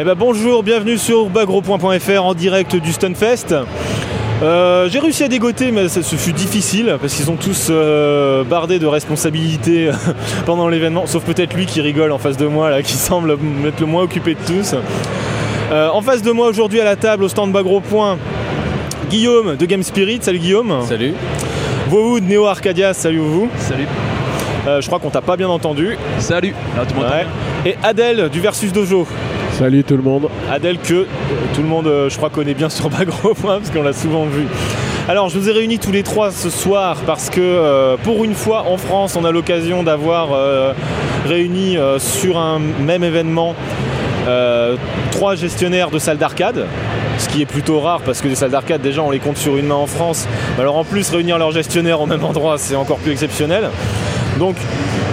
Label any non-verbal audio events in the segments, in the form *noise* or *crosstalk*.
Eh ben bonjour, bienvenue sur bagro.fr en direct du Stunfest. Euh, j'ai réussi à dégoter, mais ça, ce fut difficile parce qu'ils sont tous euh, bardés de responsabilités *laughs* pendant l'événement, sauf peut-être lui qui rigole en face de moi, là, qui semble être le moins occupé de tous. Euh, en face de moi aujourd'hui à la table au stand Bagro Point, Guillaume de Game Spirit. Salut Guillaume. Salut. Vous de Neo Arcadia. Salut vous. Salut. Euh, je crois qu'on t'a pas bien entendu. Salut. Ouais. Et Adèle du Versus Dojo. Salut tout le monde. Adèle que euh, tout le monde, euh, je crois, connaît bien *laughs* sur Bagro parce qu'on l'a souvent vu. Alors, je vous ai réunis tous les trois ce soir parce que euh, pour une fois en France, on a l'occasion d'avoir réuni sur un même événement trois gestionnaires de salles d'arcade. Ce qui est plutôt rare parce que les salles d'arcade, déjà, on les compte sur une main en France. Alors, en plus, réunir leurs gestionnaires au même endroit, c'est encore plus exceptionnel. Donc,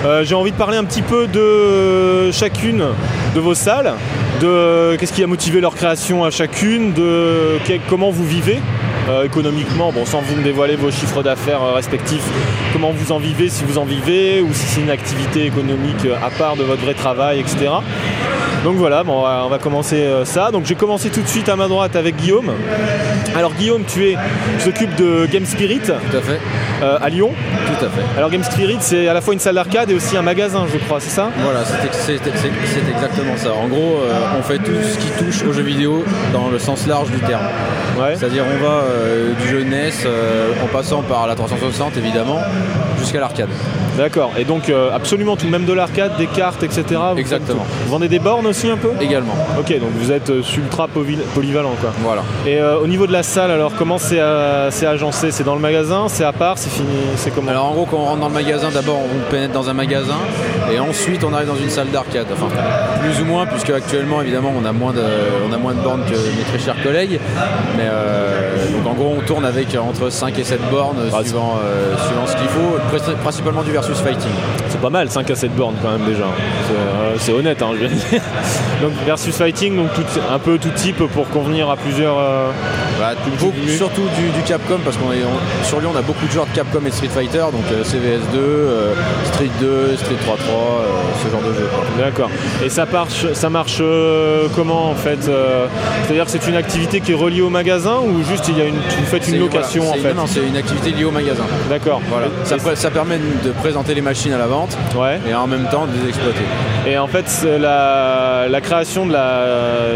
euh, j'ai envie de parler un petit peu de chacune de vos salles, de qu'est-ce qui a motivé leur création à chacune, de comment vous vivez euh, économiquement, bon, sans vous me dévoiler vos chiffres d'affaires euh, respectifs, comment vous en vivez, si vous en vivez, ou si c'est une activité économique euh, à part de votre vrai travail, etc. Donc voilà, bon, on, va, on va commencer euh, ça. Donc j'ai commencé tout de suite à ma droite avec Guillaume. Alors Guillaume, tu es, tu t'occupes de Game Spirit Tout à fait. euh, à Lyon. Tout à fait. Alors Game Spirit, c'est à la fois une salle d'arcade et aussi un magasin, je crois, c'est ça? Voilà, c'est ex- c'est c'est- c'est exactement ça. En gros, euh, on fait tout ce qui touche aux jeux vidéo dans le sens large du terme. Ouais. C'est-à-dire, on va euh, du jeu NES en passant par la 360 évidemment, jusqu'à l'arcade. D'accord. Et donc absolument tout, même de l'arcade, des cartes, etc. Vous Exactement. Vous vendez des bornes aussi un peu Également. Ok, donc vous êtes euh, ultra poly- polyvalent quoi. Voilà. Et euh, au niveau de la salle, alors comment c'est euh, c'est agencé? C'est dans le magasin? C'est à part? C'est fini? C'est comment? Alors en gros, quand on rentre dans le magasin, d'abord on pénètre dans un magasin et ensuite on arrive dans une salle d'arcade. Enfin, plus ou moins, puisque actuellement évidemment on a moins de, on a moins de bornes que mes très chers collègues. Mais euh, donc en gros, on tourne avec entre 5 et 7 bornes Ah, suivant, euh, suivant ce qu'il faut, Pr- principalement du versus fighting. C'est pas mal, 5 à 7 bornes quand même déjà. C'est honnête, hein, je. Donc versus fighting, donc tout- un peu tout type pour convenir à plusieurs. euh, Bah, beaucoup- surtout du, du Capcom parce qu'on est on- sur Lyon on a beaucoup de joueurs de Capcom et de Street Fighter donc euh, CVS2, euh, Street 2, Street 3-3, euh, ce genre de jeu. D'accord. Et ça marche, ça marche comment en fait C'est-à-dire que c'est une activité qui est reliée au magasin ou juste il y a une, vous faites une location voilà, en fait Non, c'est une activité liée au magasin. D'accord. Voilà. Et- Ça, et- ça permet de présenter les machines à la vente ouais. et en même temps de les exploiter. Et en fait, c'est la, la création de la,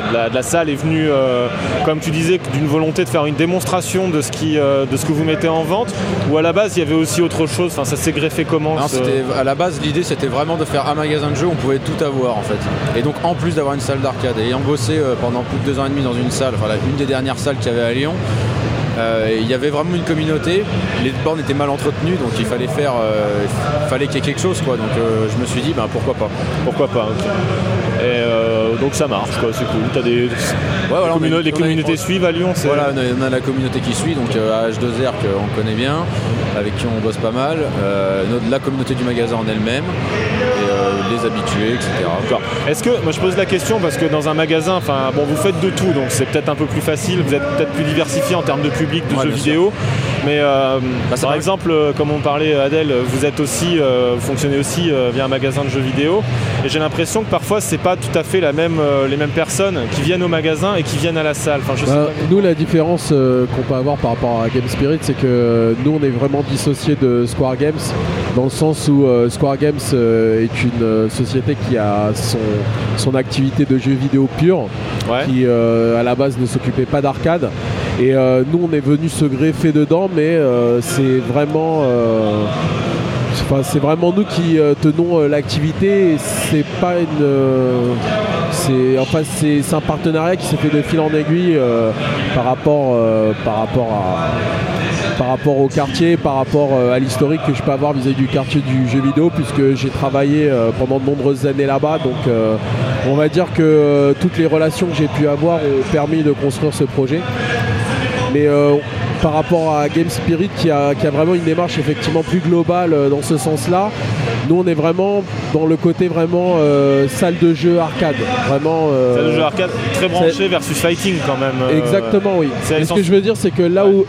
de la- de la salle est venue, euh, comme tu disais, d'une volonté de faire une démonstration de ce, qui, euh, de ce que vous mettez en vente. Ou à la base, il y avait aussi autre chose. Enfin, ça s'est greffé comment Non, ce- c'était- à la base, l'idée c'était vraiment de faire un magasin de jeux on pouvait tout avoir en fait. Et donc en plus d'avoir une salle d'arcade, ayant bossé euh, pendant plus de deux ans et demi dans une salle, une des dernières salles qu'il y avait à Lyon, il y avait vraiment une communauté. Les bornes étaient mal entretenues, donc il fallait faire, euh, il fallait qu'il y ait quelque chose quoi. Donc euh, je me suis dit, ben pourquoi pas. Pourquoi pas. Et euh, donc ça marche, quoi. C'est cool. T'as des, voilà, les, on a communo- une- les communautés suivent à Lyon. c'est- Voilà, on a, la communauté qui suit, donc euh, H2R qu'on connaît bien, avec qui on bosse pas mal, euh, notre- la communauté du magasin en elle-même, et euh, les habitués, etc. Est-ce que, moi je pose la question parce que dans un magasin, enfin bon, vous faites de tout, donc c'est peut-être un peu plus facile, vous êtes peut-être plus diversifié en termes de public, de Ouais, jeux vidéo. Mais euh, Bah, par exemple, euh, comme on parlait Adèle, vous êtes aussi, euh, vous fonctionnez aussi via un magasin de jeux vidéo. Et j'ai l'impression que parfois c'est pas tout à fait la même, les mêmes personnes qui viennent au magasin et qui viennent à la salle. Enfin, je sais Bah, pas. nous, la différence qu'on peut avoir par rapport à Game Spirit, c'est que nous, on est vraiment dissocié de Square Games, dans le sens où Square Games est une société qui a son, son activité de jeux vidéo pure, Ouais. qui à la base ne s'occupait pas d'arcade. Et euh, nous, on est venu se greffer dedans, mais euh, c'est vraiment. euh, c'est vraiment nous qui tenons l'activité c'est pas une c'est enfin c'est un partenariat qui s'est fait de fil en aiguille par rapport par rapport par rapport au quartier, par rapport à l'historique que je peux avoir vis-à-vis du quartier du jeu vidéo, puisque j'ai travaillé pendant de nombreuses années là-bas. Donc, on va dire que toutes les relations que j'ai pu avoir ont permis de construire ce projet. Mais euh, par rapport à Game Spirit, qui a, qui a vraiment une démarche effectivement plus globale euh, dans ce sens-là, nous on est vraiment dans le côté vraiment euh, salle de jeu arcade. Vraiment. euh, C'est le jeu arcade très branché versus fighting quand même. Exactement, oui. Mais ce que je veux dire, c'est que là où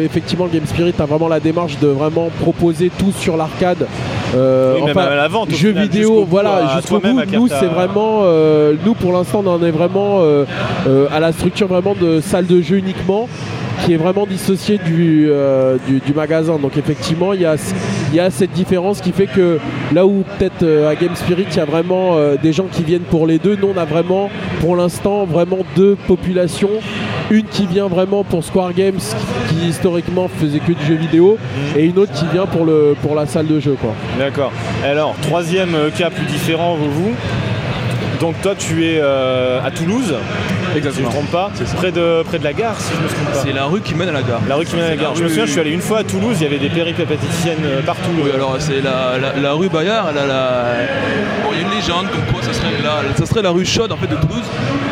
effectivement Game Spirit a vraiment la démarche de vraiment proposer tout sur l'arcade euh, Oui, enfin, la vente, jeux final, vidéo, voilà, jusqu'au bout. Nous, c'est vraiment, euh, nous pour l'instant, on en est vraiment euh, à la structure vraiment de salle de jeu uniquement, qui est vraiment dissociée du, euh, du, du magasin. Donc effectivement, il y a, y a cette différence qui fait que là où peut-être euh, à Game Spirit, il y a vraiment euh, des gens qui viennent pour les deux, nous on a vraiment, pour l'instant, vraiment deux populations. Une qui vient vraiment pour Square Games, qui historiquement faisait que du jeu vidéo, et une autre qui vient pour, le, pour la salle de jeu. D'accord. Alors, troisième cas plus différent, vous, vous. Donc toi, tu es à Toulouse, si je ne Exactement. me trompe pas, près de, près de la gare, si je ne me trompe pas. C'est la rue qui mène à la gare. La rue qui mène à la gare. la Je me souviens, je suis allé une fois à Toulouse, il y avait des péripéticiennes euh, partout. Oui, alors c'est la, la- la rue Bayard, elle a la... Bon, il y a une légende comme quoi ça serait, la, ça serait la rue chaude en fait de Toulouse.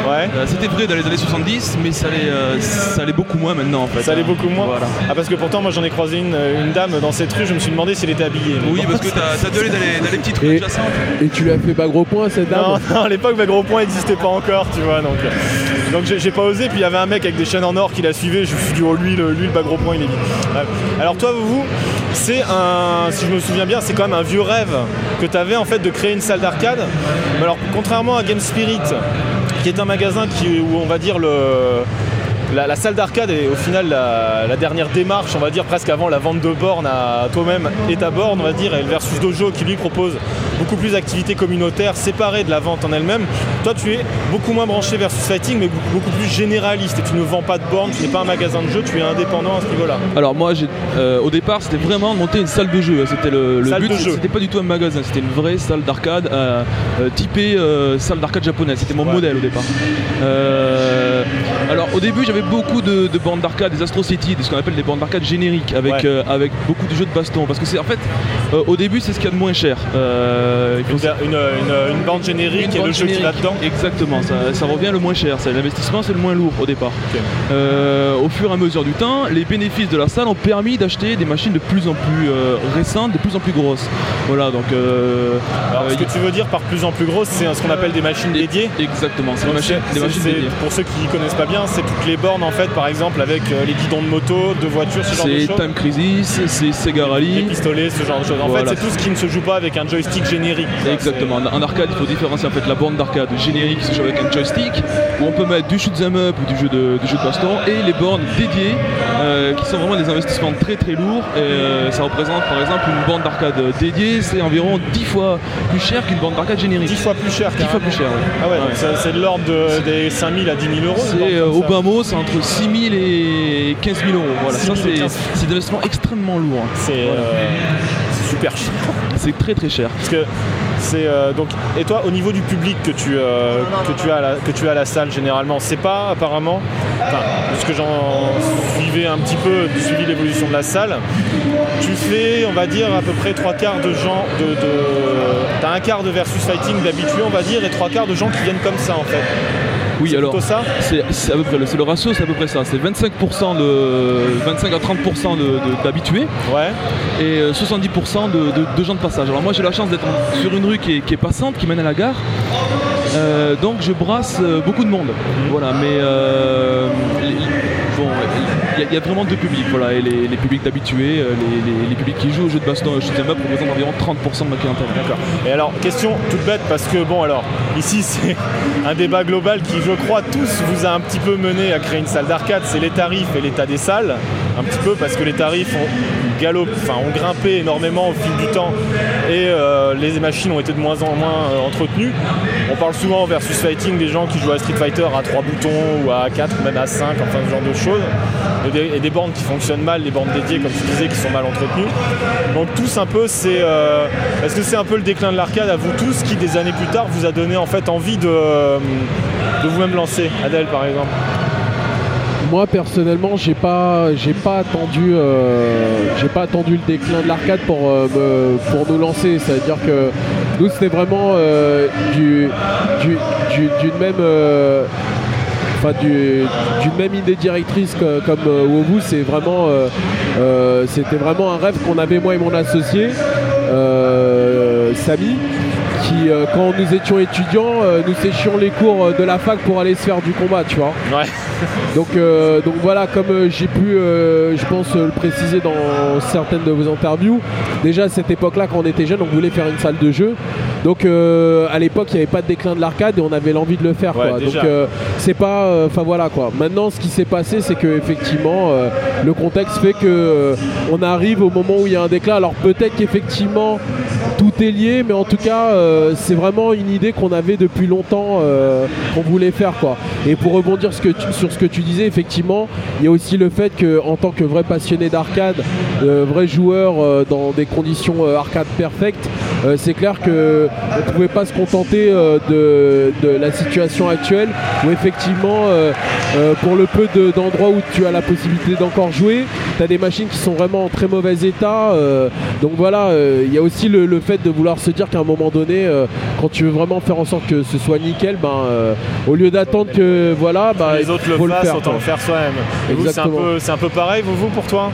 Ouais. Euh, C'était vrai dans les années 70, mais ça allait, euh, ça allait beaucoup moins maintenant en fait. Ça allait beaucoup moins. Voilà. Ah parce que pourtant moi j'en ai croisé une, euh, une dame dans cette rue, je me suis demandé si elle était habillée. Oui, bon. parce que t'as as dû aller dans les, dans les petites rues Et- adjacentes. Et tu lui as fait gros point à cette dame Non, *laughs* non, à l'époque, ma gros point n'existait pas encore, tu vois. Donc, euh, donc j'ai pas osé. Puis il y avait un mec avec des chaînes en or qui la suivait. Je me suis dit, oh, lui, le, gros point, il est vite. Alors, toi, vous, c'est un, si je me souviens bien, c'est quand même un vieux rêve que tu avais en fait de créer une salle d'arcade. Mais alors, contrairement à Game Spirit, qui est un magasin où on va dire le. La, la salle d'arcade est au final la, la dernière démarche, on va dire presque avant la vente de bornes à toi-même et ta borne, on va dire, et le versus dojo qui lui propose beaucoup plus d'activités communautaires séparées de la vente en elle-même. Toi, tu es beaucoup moins branché versus fighting, mais beaucoup, plus généraliste. Et tu ne vends pas de bornes, tu n'es pas un magasin de jeux, tu es indépendant à ce niveau-là. Alors moi, euh, au départ, c'était vraiment de monter une salle de jeu. C'était le, le Salle but. de. C'était pas du tout un magasin. C'était une vraie salle d'arcade, euh, euh, typée euh, salle d'arcade japonaise. C'était mon Ouais. modèle au départ. Alors au début, j'avais beaucoup de, de bandes d'arcade, des Astro City, des- ce qu'on appelle des bandes d'arcade génériques, avec Ouais. avec beaucoup de jeux de baston. Parce que c'est en fait, au début, c'est ce qu'il y a de moins cher. Euh, Une, une, une- une bande générique et le jeu qui va dedans. Exactement, ça, ça revient le moins cher. C'est- L'investissement, c'est le moins lourd au départ. Euh, au fur et à mesure du temps, les bénéfices de la salle ont permis d'acheter des machines de plus en plus euh, récentes, de plus en plus grosses. Voilà, donc. euh, Alors, euh, ce que tu veux dire par plus en plus grosse, c'est ce qu'on appelle des machines dédiées. Exactement, c'est des Donc, machines, c'est- des c'est- machines c'est- dédiées. Pour ceux qui connaissent pas bien, c'est toutes les bornes en fait, par exemple avec euh, les guidons de moto, de voitures, ce genre de C'est choses. Time Crisis, c'est Sega Les Rally. pistolets, ce genre de choses. En Voilà. fait, c'est tout ce qui ne se joue pas avec un joystick générique. Quoi. Exactement. En arcade, il faut différencier en fait la borne d'arcade générique qui se joue avec un joystick, où on peut mettre du shoot 'em up ou du jeu de, du jeu de baston, et les bornes dédiées, euh, qui sont vraiment des investissements très très lourds. Et, euh, ça représente par exemple une borne d'arcade dédiée, c'est environ 10 fois plus cher qu'une borne d'arcade générique. 10 fois plus cher. 10 fois plus cher, oui. Ah ouais, donc c'est- de l'ordre de- des 5000 à 10 000 euros. C'est euh, au bas mot, c'est entre 6 000 et 15 000 euros. Voilà, 6 ça 000 et c'est 15 000. c'est des investissements extrêmement lourds. C'est euh, c'est super cher. C'est très très cher. Parce que c'est euh, donc et toi au niveau du public que tu euh, que tu as à la, que tu as à la salle généralement c'est pas apparemment enfin de ce que j'en suivais un petit peu suivi l'évolution de la salle tu fais on va dire à peu près trois quarts de gens de, de t'as un quart de versus fighting d'habitués on va dire et trois quarts de gens qui viennent comme ça en fait Oui, c'est alors plutôt ça c'est à peu près le, c'est le ratio, c'est à peu près ça. C'est 25% de 25 à 30% de- de- d'habitués. ouais et euh, 70% de, de- de gens de passage. Alors moi j'ai la chance d'être sur une rue qui est, qui est passante, qui mène à la gare. Euh, donc je brasse euh, beaucoup de monde. Voilà, mais euh, bon, il y, a- vraiment deux publics. Voilà, et les, publics d'habitués, euh, les publics qui jouent au jeu de baston et au shoot'em up représentent environ 30% de ma clientèle. D'accord. Et alors, question toute bête, parce que bon, alors, ici, *laughs* c'est un débat global qui, je crois, tous vous a un petit peu mené à créer une salle d'arcade. C'est les tarifs et l'état des salles. Un petit peu, parce que les tarifs ont ont grimpé énormément au fil du temps et euh, les machines ont été de moins en moins euh, entretenues. On parle souvent versus fighting des gens qui jouent à Street Fighter à 3 boutons ou à 4 ou même à 5, enfin ce genre de choses. Et des, des bornes qui fonctionnent mal, les bornes dédiées comme tu disais qui sont mal entretenues. Donc tous un peu, c'est euh, est-ce que c'est un peu le déclin de l'arcade à vous tous qui des années plus tard vous a donné en fait envie de, de vous-même lancer Adèle par exemple? Moi personnellement, j'ai pas, j'ai pas attendu, euh, j'ai pas attendu le déclin de l'arcade pour euh, pour nous lancer. C'est-à-dire que nous c'était vraiment euh, du, du- du- d'une même, enfin du- d'une même idée directrice comme euh, Wobu. C'est vraiment, c'était vraiment un rêve qu'on avait moi et mon associé Samy qui, euh, quand nous étions étudiants, euh, nous séchions les cours euh, de la fac pour aller se faire du combat, tu vois. Ouais. *laughs* Donc, euh, donc voilà, comme j'ai pu, je pense, le préciser dans certaines de vos interviews, déjà à cette époque-là, quand on était jeune, on voulait faire une salle de jeu. Donc à l'époque, il n'y avait pas de déclin de l'arcade et on avait l'envie de le faire. Ouais, quoi. Donc c'est pas, enfin voilà quoi. Maintenant, ce qui s'est passé, c'est que effectivement, le contexte fait que on arrive au moment où il y a un déclin. Alors peut-être qu'effectivement tout est lié, mais en tout cas, euh, c'est vraiment une idée qu'on avait depuis longtemps, euh, qu'on voulait faire quoi. Et pour rebondir sur ce que tu disais, effectivement, il y a aussi le fait que en tant que vrai passionné d'arcade, euh, vrai joueur dans des conditions arcade perfectes, c'est clair que on ne pouvait pas se contenter de, la situation actuelle où effectivement, pour le peu de- d'endroits où tu as la possibilité d'encore jouer, tu as des machines qui sont vraiment en très mauvais état. euh, donc voilà, euh, il y a aussi le, le fait de vouloir se dire qu'à un moment donné, euh, quand tu veux vraiment faire en sorte que ce soit nickel, ben, au lieu d'attendre que voilà, bah, les autres le fassent, autant le faire soi-même. Et vous, c'est un, Exactement. peu, c'est un peu pareil, vous, vous pour toi?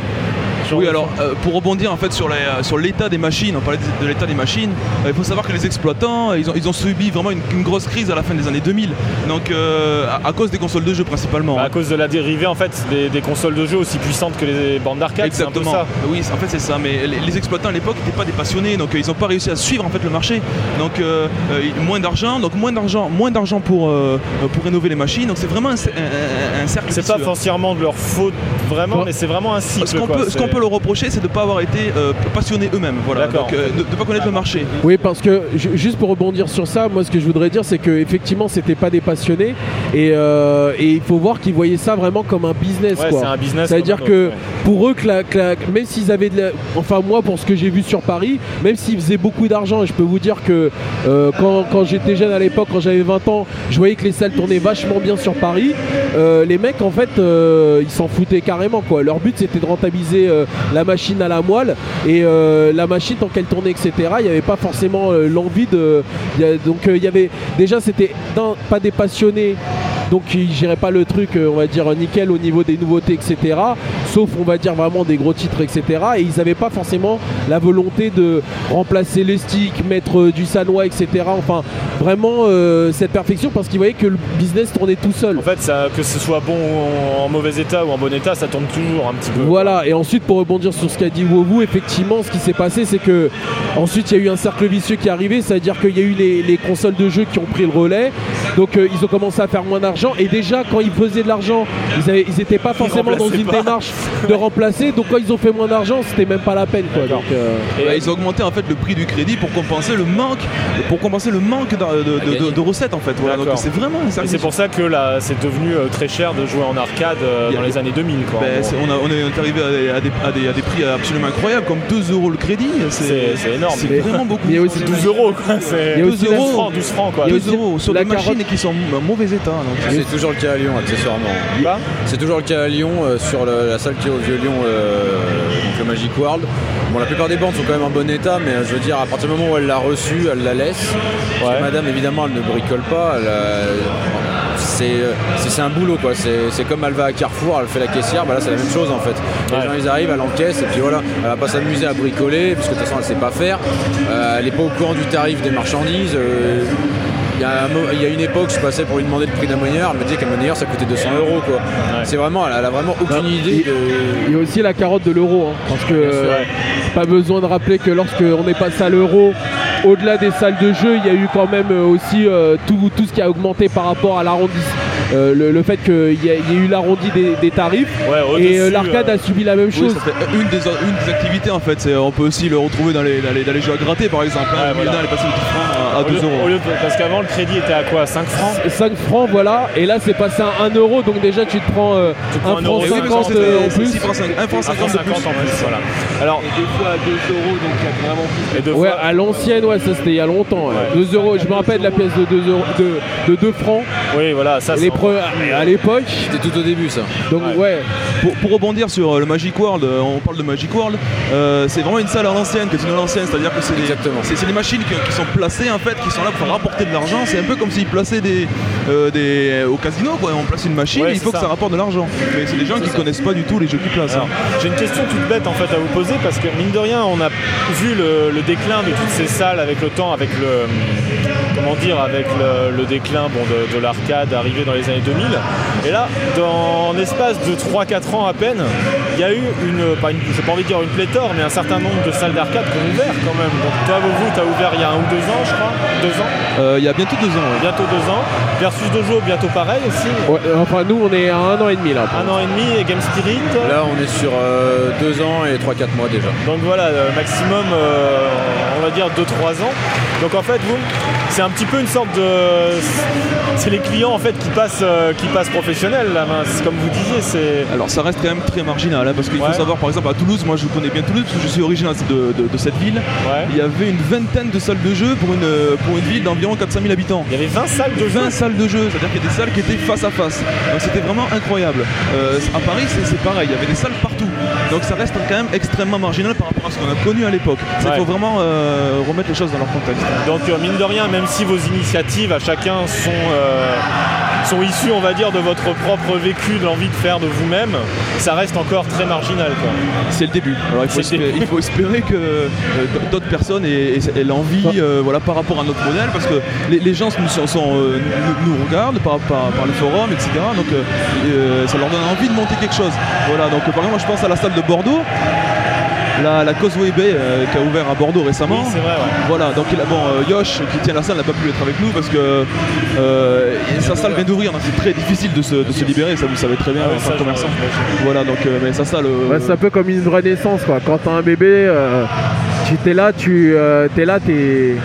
Oui, alors euh, pour rebondir en fait sur sur l'état des machines, on parlait de, de l'état des machines, euh, il faut savoir que les exploitants, euh, ils ont, ils ont subi vraiment une, une grosse crise à la fin des années 2000, donc euh, à, à cause des consoles de jeu principalement. Bah, hein. à cause de la dérivée en fait des, des consoles de jeu aussi puissantes que les bandes d'arcade, c'est un peu Exactement. ça. Oui, en fait c'est ça. Mais les, les exploitants à l'époque n'étaient pas des passionnés, donc euh, ils n'ont pas réussi à suivre en fait le marché. Donc euh, euh, moins d'argent, donc moins d'argent, moins d'argent pour euh, pour rénover les machines. Donc c'est vraiment un, un- un- cercle. C'est pas vicieux. foncièrement de leur faute vraiment, Ouais. mais c'est vraiment un cycle. Ce qu'on peut, peut leur reprocher, c'est de ne pas avoir été euh, passionnés eux-mêmes. Voilà. Donc euh, de ne pas connaître le marché. Oui, parce que ju- juste pour rebondir sur ça, moi ce que je voudrais dire, c'est que effectivement, c'était pas des passionnés et, euh, et il faut voir qu'ils voyaient ça vraiment comme un business. Ouais, quoi. c'est un business. Ça veut comme dire un autre, que ouais. pour eux, que la- que la- même s'ils avaient de la- Enfin, moi, pour ce que j'ai vu sur Paris, même s'ils faisaient beaucoup d'argent, et je peux vous dire que euh, quand, quand j'étais jeune à l'époque, quand j'avais 20 ans, je voyais que les salles tournaient vachement bien sur Paris. Euh, les mecs, en fait, euh, ils s'en foutaient carrément. quoi. Leur but, c'était de rentabiliser euh, la machine à la moelle. Et euh, la machine, tant qu'elle tournait, etc., il n'y avait pas forcément euh, l'envie de. donc, euh, il y avait. Déjà, c'était pas des passionnés donc ils géraient pas le truc, on va dire nickel au niveau des nouveautés, etc. Sauf on va dire vraiment des gros titres, etc. Et ils n'avaient pas forcément la volonté de remplacer les sticks, mettre euh, du sanois, etc. Enfin vraiment euh, cette perfection parce qu'ils voyaient que le business tournait tout seul. En fait, ça, que ce soit bon ou en mauvais état ou en bon état, ça tourne toujours un petit peu. Voilà, et ensuite pour rebondir sur ce qu'a dit Wowu, effectivement ce qui s'est passé c'est que ensuite il y a eu un cercle vicieux qui est arrivé, c'est-à-dire qu'il y a eu les, les consoles de jeux qui ont pris le relais, donc euh, ils ont commencé à faire moins d'argent, et déjà quand ils faisaient de l'argent, ils, avaient- ils étaient pas forcément dans une pas. démarche *laughs* de remplacer, donc quand ils ont fait moins d'argent, c'était même pas la peine quoi. Donc, euh, Et- Bah, ils ont augmenté en fait le prix du crédit pour compenser le manque, pour compenser le manque de, de- de- de- de recettes en fait. Voilà. Donc D'accord. c'est vraiment c'est pour ça que là, c'est devenu euh, très cher de jouer en arcade euh, dans les années 2000. Quoi, en Ben, on, a- on est arrivé à des, à des- à des- à des prix absolument incroyables, comme 2 euros le crédit. C'est- énorme. C'est vraiment beaucoup. mais il y a aussi 12 euros quoi. C'est Il y a aussi 12 la- francs, 12 francs quoi. il y a 2 aussi euros sur la des machines qui sont en mauvais état. donc. C'est toujours le cas à Lyon, accessoirement. C'est toujours le cas à Lyon, euh, sur la salle qui est au Vieux Lyon, euh, donc le Magic World. Bon, la plupart des bandes sont quand même en bon état, mais euh, je veux dire, à partir du moment où elle l'a reçue, elle la laisse. Parce que madame, évidemment, elle ne bricole pas. elle, euh, c'est euh, c'est- un boulot, quoi. C'est c'est comme elle va à Carrefour, elle fait la caissière, bah là, c'est la même chose, en fait. Les Ouais. gens, ils arrivent, elle encaisse, et puis voilà. Elle va pas s'amuser à bricoler, parce que de toute façon, elle sait pas faire. Euh, elle n'est pas au courant du tarif des marchandises. euh, il y, a un mo- il y a une époque, je passais pour lui demander le prix d'un monnayeur, elle me disait qu'un monnayeur ça coûtait 200 euros quoi. C'est vraiment, elle a, elle a vraiment aucune Non, idée de. Il y a aussi la carotte de l'euro, hein, parce que euh, pas besoin de rappeler que lorsque on est passé à l'euro, au-delà des salles de jeu, il y a eu quand même euh, aussi euh, tout, tout ce qui a augmenté par rapport à l'arrondissement. Euh, le, le fait qu'il y, a- il y a eu l'arrondi des, des tarifs Ouais, et euh, l'arcade euh, a subi la même Oui, chose. ça fait une des, une des activités en fait. C'est- On peut aussi le retrouver dans les, dans les, dans les jeux à gratter par exemple. hein. Ouais, voilà. Maintenant, elle est passée de 10 francs à, à au 2 lieu- euros. au lieu de- parce qu'avant le crédit était à quoi? 5 francs? 5 francs, voilà, et là c'est passé à 1 euro, donc déjà tu te prends euh, Tu prends 1 un franc euro Et oui, mais 50 c'était- euh, en plus. 6 francs 5, 1 franc 1 franc 50 de 50 plus. en plus, voilà. Alors, Et deux fois à 2 euros, donc il y a vraiment plus. et deux Ouais, fois, à l'ancienne, ouais, ça c'était il y a longtemps. ouais. Ouais. 2 euros, je me rappelle de la pièce de 2 euros, de, de 2 francs. oui, voilà, ça c'est. pre- à l'époque, C'était tout au début ça. donc Ouais. ouais, Pour, pour rebondir sur euh, le Magic World, euh, on parle de Magic World, euh, c'est vraiment une salle à l'ancienne, que tu à l'ancienne, c'est-à-dire que c'est des, Exactement. c'est, c'est des machines qui, qui sont placées en fait fait qui sont là pour rapporter de l'argent. C'est un peu comme s'ils plaçaient des, euh, des au casino, quoi. On place une machine, Ouais, il faut que ça. ça rapporte de l'argent. Mais c'est des gens qui connaissent pas du tout les jeux qu'ils placent. Hein. J'ai une question toute bête en fait à vous poser parce que mine de rien on a vu le, le déclin de toutes ces salles avec le temps, avec le comment dire, avec le, le déclin bon, de, de l'arcade arrivé dans les années 2000. Et là, dans en espace de 3-4 ans à peine, il y a eu une, pas une, j'ai pas envie de dire une pléthore, mais un certain nombre de salles d'arcade qui ont ouvert quand même. Donc toi, vous, tu as ouvert il y a un ou deux ans, je crois, deux ans, Euh, Il y a bientôt deux ans. ouais. bientôt deux ans. Versus Dojo, bientôt pareil aussi. Ouais, euh, enfin, nous, on est à un an et demi là. Un an et demi et Game Spirit. Là, on est sur 2 ans et 3-4 mois déjà. Donc voilà, euh, maximum, euh, va dire 2-3 ans. Donc en fait, vous, c'est un petit peu une sorte de. C'est les clients en fait qui passent, euh, qui passent professionnels là. ben, Comme vous disiez, c'est. Alors ça reste quand même très marginal hein, parce qu'il Ouais. faut savoir par exemple à Toulouse, moi je connais bien Toulouse parce que je suis originaire de, de- de cette ville. Ouais. Il y avait une vingtaine de salles de jeu pour une, pour une ville d'environ 400 000 habitants. Il y avait 20 salles de jeu. 20 salles de jeu, c'est-à-dire qu'il y a des salles qui étaient face à face. Donc c'était vraiment incroyable. Euh, à Paris, c'est c'est pareil, il y avait des salles partout. Donc ça reste quand même extrêmement marginal par rapport à ce qu'on a connu à l'époque. Il Ouais. faut vraiment euh, remettre les choses dans leur contexte. Donc euh, mine de rien, même si vos initiatives à chacun sont, euh, sont issues, on va dire, de votre propre vécu, de l'envie de faire de vous-même, ça reste encore très marginal. C'est le début. Alors il faut, espérer, début. il faut espérer que euh, d'autres personnes aient, l'envie euh, voilà, par rapport à notre modèle, parce que les, les gens nous, sont- sont, euh, nous, nous regardent par, par, par le forum, etc. Donc euh, euh, ça leur donne envie de monter quelque chose. Voilà, donc euh, par exemple, moi je pense à la salle de Bordeaux. La, la Causeway Bay euh, qui a ouvert à Bordeaux récemment. Oui, c'est vrai, ouais. Voilà, donc il a- bon, euh, Yosh qui tient la salle n'a pas pu être avec nous parce que euh, sa salle vient d'ouvrir, donc c'est très difficile de se, de se libérer, ça vous savez très bien Ah en tant que commerçant. Voilà, donc euh, mais sa salle. euh, Ouais, c'est un peu comme une vraie naissance quoi. Quand t'as un bébé, euh, tu t'es là, tu euh, t'es là, t'es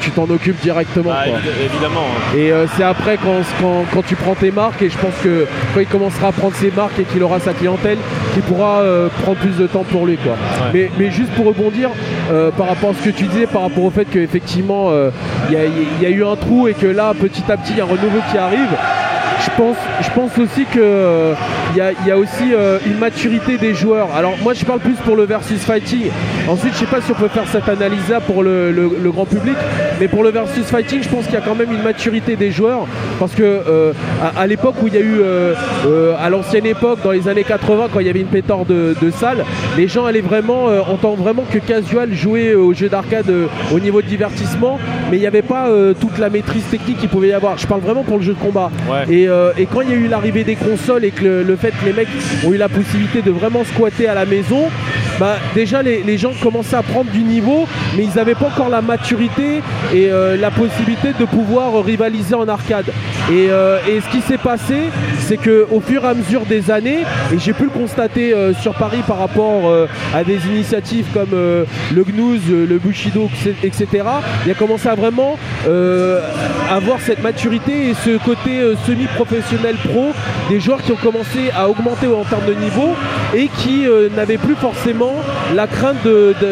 tu t'en occupes directement. Ah, quoi. évidemment. hein. Et euh, c'est après quand, quand, quand tu prends tes marques et je pense que quand il commencera à prendre ses marques et qu'il aura sa clientèle, qu'il pourra euh, prendre plus de temps pour lui quoi. Mais, mais juste pour rebondir euh, par rapport à ce que tu disais, par rapport au fait qu'effectivement il y, y a eu un trou et que là petit à petit il y a un renouveau qui arrive. Je pense, je pense aussi que euh, y, a, il y a aussi euh, une maturité des joueurs. Alors moi je parle plus pour le versus fighting. Ensuite je sais pas si on peut faire cette analyse là pour le, le- le grand public, mais pour le versus fighting je pense qu'il y a quand même une maturité des joueurs parce que euh, à, à l'époque où il y a eu à l'ancienne époque dans les années 80 quand il y avait une pléthore de, de salles, les gens allaient vraiment en tant vraiment que casual jouer aux jeux d'arcade au niveau de divertissement, mais il n'y avait pas toute la maîtrise technique qu'il pouvait y avoir. Je parle vraiment pour le jeu de combat. Ouais. Et, euh, et quand il y a eu l'arrivée des consoles et que le, le fait que les mecs ont eu la possibilité de vraiment squatter à la maison, bah déjà les, les gens commençaient à prendre du niveau, mais ils n'avaient pas encore la maturité et euh, la possibilité de pouvoir rivaliser en arcade. Et, euh, et ce qui s'est passé, c'est que au fur et à mesure des années, et j'ai pu le constater euh, sur Paris par rapport à des initiatives comme le euh, le Bushido, etc., il a commencé à vraiment avoir cette maturité et ce côté semi-professionnel pro des joueurs qui ont commencé à augmenter en termes de niveau et qui n'avaient plus forcément la crainte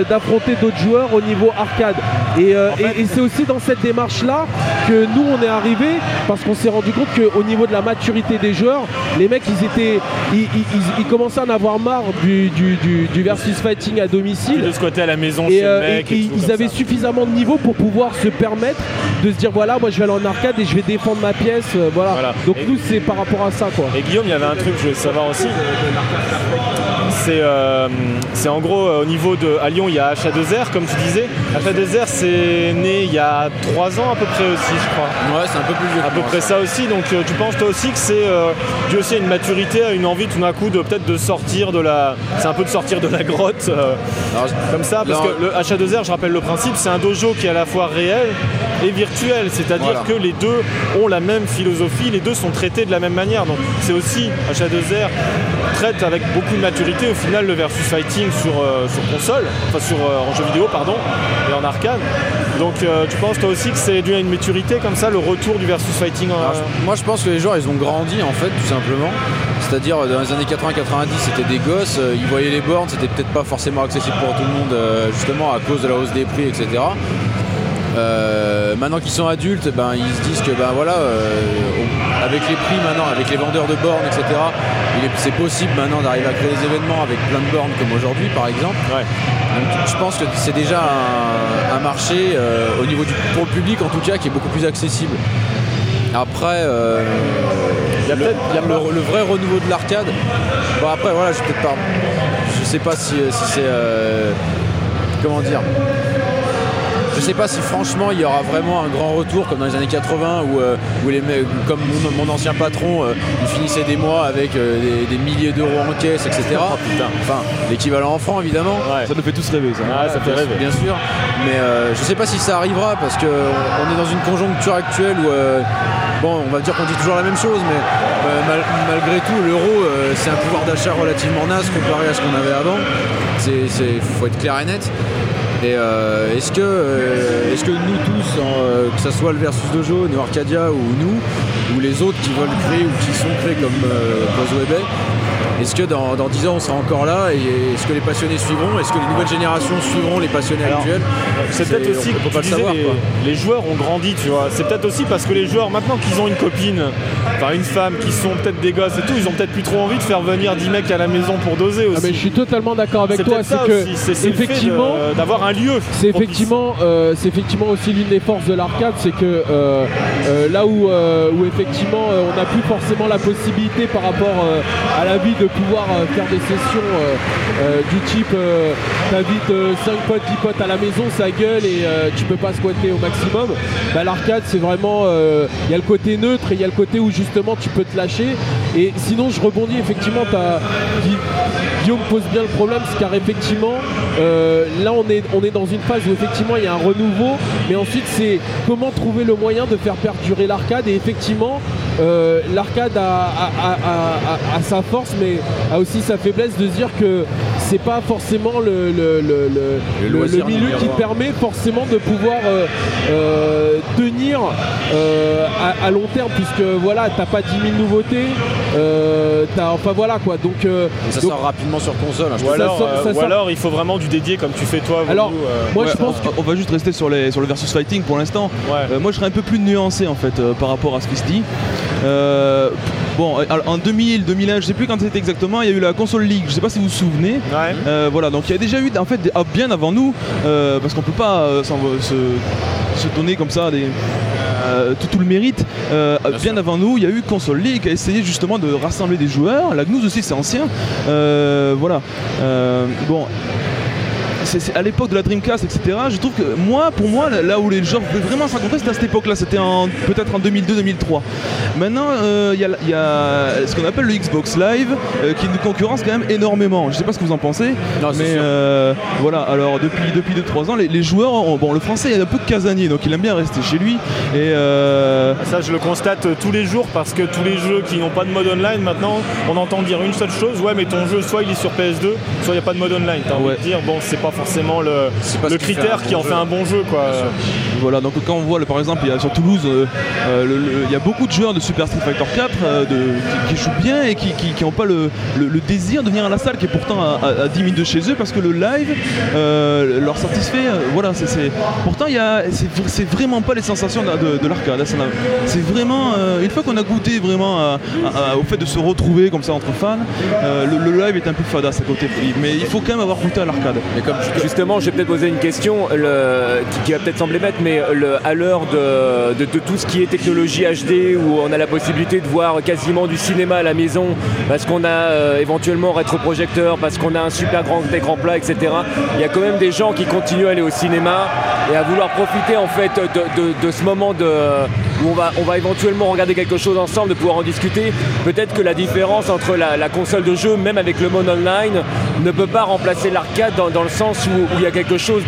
d'affronter d'autres joueurs au niveau arcade. Et, euh, et- et c'est aussi dans cette démarche-là que nous on est arrivé parce qu'on s'est rendu compte qu'au niveau de la maturité des joueurs, les mecs ils étaient, ils, ils- ils- ils commençaient à en avoir marre du, du- du- du versus fighting à domicile. De ce côté à la maison Et, chez euh, le mec. et- ils avaient ça. suffisamment de niveau pour pouvoir se permettre de se dire voilà moi je vais aller en arcade et je vais défendre ma pièce euh, voilà. Voilà. donc nous c'est par rapport à ça quoi Et Guillaume, il y avait un truc que je voulais savoir aussi. C'est euh, en gros au niveau de. À Lyon, il y a HA2R, comme tu disais. HA2R, c'est né il y a 3 ans à peu près aussi, je crois. Ouais, c'est un peu plus vieux. À peu près ça. ça aussi. Donc euh, tu penses toi aussi que c'est euh, dû aussi à une maturité, à une envie tout d'un coup de peut-être de sortir de la. C'est un peu de sortir de la grotte. euh, Alors, comme ça, parce que le HA2R, je rappelle le principe, c'est un dojo qui est à la fois réel et virtuel, c'est-à-dire Voilà. que les deux ont la même philosophie, les deux sont traités de la même manière. Donc c'est aussi HA2R traite avec beaucoup de maturité au final le versus fighting sur, euh, sur console, enfin sur en jeu vidéo pardon, et en arcade. Donc euh, tu penses toi aussi que c'est dû à une maturité comme ça, le retour du versus fighting en- Alors, je- moi je pense que les joueurs ils ont grandi en fait tout simplement. C'est-à-dire dans les années 80-90 c'était des gosses, euh, ils voyaient les bornes, c'était peut-être pas forcément accessible pour tout le monde euh, justement à cause de la hausse des prix etc. Euh, maintenant qu'ils sont adultes, ben, ils se disent que ben voilà, euh, avec les prix maintenant avec les vendeurs de bornes, etc. C'est possible maintenant d'arriver à créer des événements avec plein de bornes comme aujourd'hui, par exemple. Ouais. Donc, je pense que c'est déjà un, un marché euh, au niveau du pour le public en tout cas qui est beaucoup plus accessible. Après, euh, Il y a le, peut-être- il y a le- le vrai renouveau de l'arcade. Bon après voilà, je je sais pas si, si c'est euh, comment dire. Je sais pas si franchement il y aura vraiment un grand retour comme dans les années 80 où, euh, où les mecs, comme mon, mon ancien patron, euh, il finissait des mois avec euh, des, des milliers d'euros en caisse, etc. Enfin, l'équivalent en francs évidemment. Ouais. Ça nous fait tous rêver ça. Ah, ça fait bien, rêver. bien sûr. Mais euh, je sais pas si ça arrivera parce que on est dans une conjoncture actuelle où euh, bon, on va dire qu'on dit toujours la même chose, mais euh, mal- malgré tout, l'euro euh, c'est un pouvoir d'achat relativement naze comparé à ce qu'on avait avant. C'est- faut être clair et net. Et euh, est-ce que, euh, est-ce que nous tous, euh, que ce soit le Versus Dojo, Neo Arcadia ou nous, ou les autres qui veulent créer ou qui sont créés comme Buzz Webet, est-ce que dans, dans 10 ans on sera encore là et est-ce que les passionnés suivront? Est-ce que les nouvelles générations suivront les passionnés Alors, actuels? C'est peut-être aussi on peut pas tu le disais, savoir les, quoi. les joueurs ont grandi, tu vois. C'est peut-être aussi parce que les joueurs, maintenant qu'ils ont une copine, enfin une femme, qui sont peut-être des gosses et tout, ils ont peut-être plus trop envie de faire venir 10 mecs à la maison pour doser aussi. Ah, mais je suis totalement d'accord avec c'est toi. peut-être C'est ça que effectivement, d'avoir un lieu. C'est effectivement, euh, c'est effectivement aussi l'une des forces de l'arcade, c'est que euh, euh, là où, euh, où effectivement euh, on n'a plus forcément la possibilité par rapport euh, à la vie de pouvoir euh, faire des sessions euh, euh, du type t'invites 5 potes, 10 potes à la maison, ça gueule et tu peux pas squatter au maximum. Bah, l'arcade c'est vraiment, il y a le côté neutre et il y a le côté où justement tu peux te lâcher. Et sinon je rebondis effectivement, Gui- Guillaume pose bien le problème, c'est car effectivement là on est, on est dans une phase où effectivement il y a un renouveau, mais ensuite c'est comment trouver le moyen de faire perdurer l'arcade et effectivement l'arcade a, sa force mais a aussi sa faiblesse de dire que c'est pas forcément le, le- le- le- Le le- loisir le milieu qui un. permet forcément de pouvoir euh, euh, tenir euh, à, à long terme puisque voilà t'as pas 10 000 nouveautés euh, t'as- enfin voilà quoi donc, euh, Et ça donc- sort rapidement sur console. hein, je Ou alors, sort- ça ou sort- alors il faut vraiment du dédié comme tu fais toi. Alors, euh, moi Ouais, je pense on, on va juste rester sur, les, sur le versus fighting pour l'instant. ouais. Euh, moi je serais un peu plus nuancé en fait euh, par rapport à ce qui se dit. Euh, bon, alors, en 2000, 2001, je sais plus quand c'était exactement, il y a eu la console League, je sais pas si vous vous souvenez. Ouais. Euh, voilà, donc il y a déjà eu en fait des- ah, bien avant nous, euh, parce qu'on peut pas euh, se, se donner comme ça des, euh, tout, tout le mérite. Euh, bien avant nous, il y a eu Console League qui a essayé justement de rassembler des joueurs. La GNUS aussi, c'est ancien. Euh, voilà. Euh, bon. C'est à l'époque de la Dreamcast, etc. Je trouve que moi, pour moi, là- où les joueurs pouvaient vraiment se rencontrer, c'était à cette époque-là. C'était en- peut-être en 2002-2003. Maintenant, euh, il y, a- il y a ce qu'on appelle le Xbox Live, euh, qui nous concurrence quand même énormément. Je sais pas ce que vous en pensez, Non, mais euh, voilà. Alors depuis depuis 2-3 ans, les, les joueurs, ont- bon, le français il est un peu casanier, donc il aime bien rester chez lui. Et euh, Ça, je le constate tous les jours parce que tous les jeux qui n'ont pas de mode online, maintenant, on entend dire une seule chose ouais, mais ton jeu, soit il est sur PS2, soit il n'y a pas de mode online. T'as envie Ouais. de dire, bon, c'est pas forcément le, le ce qui fait critère qui en jeu. fait un bon jeu, quoi. Voilà, donc quand on voit, le- par exemple, il y a sur Toulouse, euh, euh, le- le- il y a beaucoup de joueurs de Super Street Fighter 4 euh, de- qui, qui jouent bien et qui n'ont pas le, le- le désir de venir à la salle, qui est pourtant à, à- à 10 minutes de chez eux, parce que le live euh, leur satisfait. euh, voilà, c'est, c'est- pourtant, il y a, c'est, vraiment pas les sensations de, de- de l'arcade. hein, C'est vraiment, euh, une fois qu'on a goûté vraiment à- à- à- au fait de se retrouver comme ça entre fans, euh, le, le live est un peu fadasse à côté, mais il faut quand même avoir goûté à l'arcade. Mais comme Justement, je vais peut-être poser une question qui, va peut-être sembler bête, mais à l'heure de, tout ce qui est technologie HD, où on a la possibilité de voir quasiment du cinéma à la maison, parce qu'on a euh, éventuellement rétroprojecteur, parce qu'on a un super grand écran plat, etc. Il y a quand même des gens qui continuent à aller au cinéma et à vouloir profiter en fait de ce moment de, où on va, on va éventuellement regarder quelque chose ensemble, de pouvoir en discuter. Peut-être que la différence entre la, la console de jeu, même avec le mode online, ne peut pas remplacer l'arcade dans, dans le sens où, où il y a quelque chose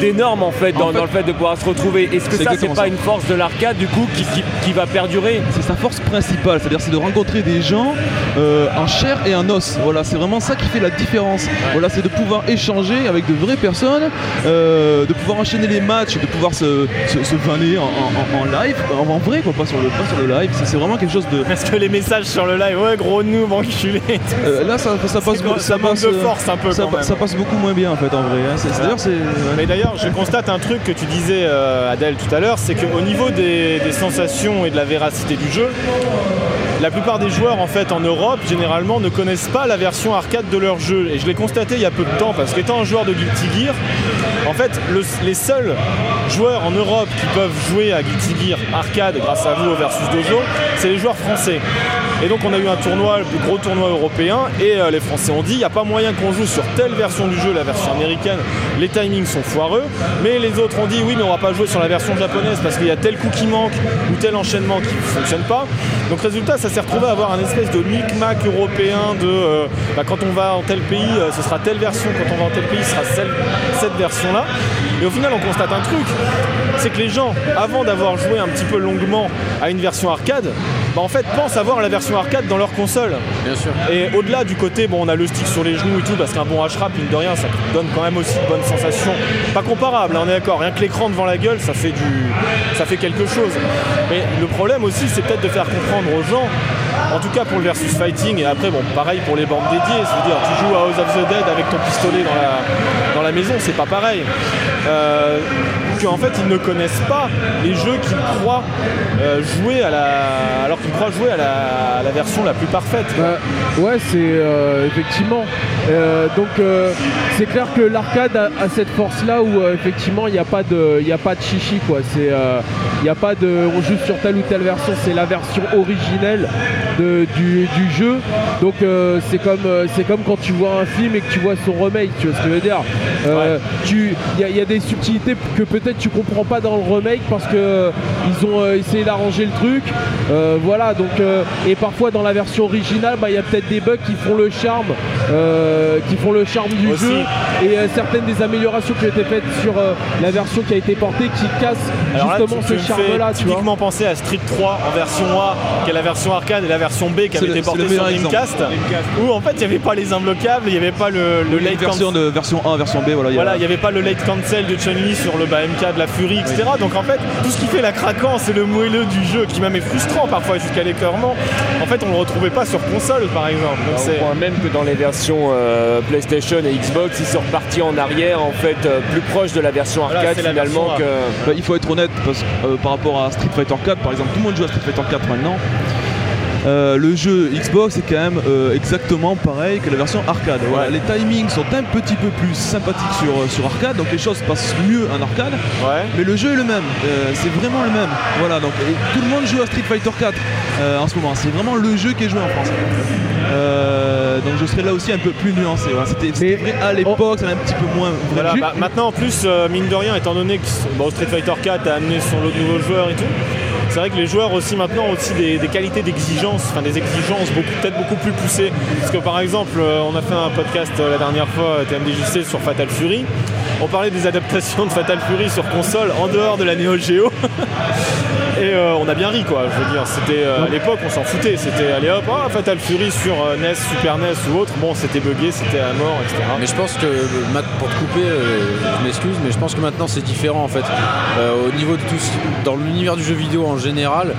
d'énorme en fait, dans, fait- dans le fait de pouvoir se retrouver. Est-ce que C'est ça, c'est pas ça. une force de l'arcade du coup qui, qui- qui va perdurer? C'est sa force principale, c'est-à-dire c'est de rencontrer des gens euh, en chair et en os. Voilà, c'est vraiment ça qui fait la différence. Voilà, c'est de pouvoir échanger avec de vraies personnes, euh, de pouvoir enchaîner les matchs, de pouvoir se, se, se vanner en, en- en live, en, vrai, quoi, pas sur le, pas sur le live. C'est vraiment quelque chose de. Parce que les messages sur le live, ouais, gros noob, enculé. Euh, là, ça, ça passe, C'est- ça passe, de euh, force un peu ça, quand même. ça passe beaucoup moins bien en fait en vrai. hein. D'ailleurs, c'est. ouais. Mais d'ailleurs, je constate un truc que tu disais, euh, Adèle, tout à l'heure, c'est qu'au niveau des, des sensations et de la véracité du jeu, la plupart des joueurs en fait en Europe généralement ne connaissent pas la version arcade de leur jeu. Et je l'ai constaté il y a peu de temps parce qu'étant un joueur de Guilty Gear en fait le- les seuls joueurs en Europe qui peuvent jouer à Guilty Gear arcade grâce à vous Versus Dojo c'est les joueurs français. Et donc on a eu un tournoi, le plus gros tournoi européen, et euh, les Français ont dit il n'y a pas moyen qu'on joue sur telle version du jeu, la version américaine, les timings sont foireux, mais les autres ont dit oui mais on va pas jouer sur la version japonaise parce qu'il y a tel coup qui manque ou tel enchaînement qui ne fonctionne pas. Ça s'est retrouvé à avoir un espèce de micmac européen de euh, bah, quand on va en tel pays euh, ce sera telle version, quand on va en tel pays ce sera cette version là. Et au final on constate un truc, c'est que les gens, avant d'avoir joué un petit peu longuement à une version arcade, bah, en fait pensent avoir la version arcade dans leur console. Bien sûr. Et au-delà du côté, bon, on a le stick sur les genoux et tout, parce qu'un bon H-Rap, mine de rien, ça donne quand même aussi de bonnes sensations. Pas comparable, hein, on est d'accord. Rien que l'écran devant la gueule, ça fait, du, ça fait quelque chose. Mais le problème aussi, c'est peut-être de faire comprendre aux gens, en tout cas pour le versus fighting, et après, bon, pareil pour les bandes dédiées, c'est-à-dire tu joues à House of the Dead avec ton pistolet dans la, dans la maison, c'est pas pareil. Euh, qu'en fait, ils ne connaissent pas les jeux qu'ils croient euh, jouer à la. alors qu'ils croient jouer à la, version la plus parfaite. Bah, ouais, c'est euh, effectivement. Euh, donc c'est clair que l'arcade a, cette force-là où euh, effectivement il n'y a pas de, a pas de chichi quoi. A pas de, on joue sur telle ou telle version. C'est la version originelle de- du, du jeu. Donc euh, c'est comme, euh, c'est comme quand tu vois un film et que tu vois son remake. Tu vois ce que je veux dire Euh, tu, il y, a- il y a des subtilités que peut-être tu comprends pas dans le remake parce que euh, ils ont essayé d'arranger le truc. Voilà, donc et parfois dans la version originale, bah, il y a peut-être des bugs qui font le charme, qui font le charme du Aussi. jeu et certaines des améliorations qui ont été faites sur la version qui a été portée qui cassent Alors là, justement tu, ce charme-là, typiquement penser à Street 3 en version A, qui est la version arcade, et la version B qui avait été portée sur Dreamcast, où en fait il n'y avait pas les imbloquables, il n'y avait pas le, le a late version cancel. de version 1, version B, voilà. y a- Voilà, il n'y avait pas le late cancel de Chun-Li sur le bah, MK de la Fury, etc. Donc en fait, tout ce qui fait la craquance et le moelleux du jeu, qui même est frustrant parfois jusqu'à l'écœurement, en fait on le retrouvait pas sur console par exemple. Donc, c'est- point même que dans les versions euh, PlayStation et Xbox, ils sont repartis en arrière, en fait, euh, plus proche de la version arcade la finalement version que. Bah, il faut être honnête parce que euh, par rapport à Street Fighter 4 par exemple, tout le monde joue à Street Fighter 4 maintenant. Euh, le jeu Xbox est quand même euh, exactement pareil que la version arcade. Voilà, Les timings sont un petit peu plus sympathiques sur, euh, sur arcade, donc les choses passent mieux en arcade, Ouais. mais le jeu est le même, Euh, c'est vraiment le même. Voilà, donc et tout le monde joue à Street Fighter 4 euh, en ce moment, c'est vraiment le jeu qui est joué en France. Euh, donc je serais là aussi un peu plus nuancé. Voilà. C'était vrai à l'époque, c'est un petit peu moins vrai. Voilà, bah, maintenant en plus, euh, mine de rien, étant donné que bon, Street Fighter 4 a amené son lot de nouveaux joueurs et tout, c'est vrai que les joueurs aussi maintenant ont aussi des, des qualités d'exigence, enfin des exigences peut-être beaucoup plus poussées. Parce que par exemple, euh, on a fait un podcast euh, la dernière fois, euh, TMDJC, sur Fatal Fury. On parlait des adaptations de Fatal Fury sur console en dehors de la Neo Geo. *laughs* Et euh, on a bien ri quoi, je veux dire, c'était euh, à l'époque on s'en foutait, c'était allez hop, ah, Fatal Fury sur euh, NES, Super NES ou autre, bon c'était buggé, c'était à mort, etc. Mais je pense que, euh, pour te couper, euh, je m'excuse, mais je pense que maintenant c'est différent en fait. Euh, au niveau de tout, ce- dans l'univers du jeu vidéo en général,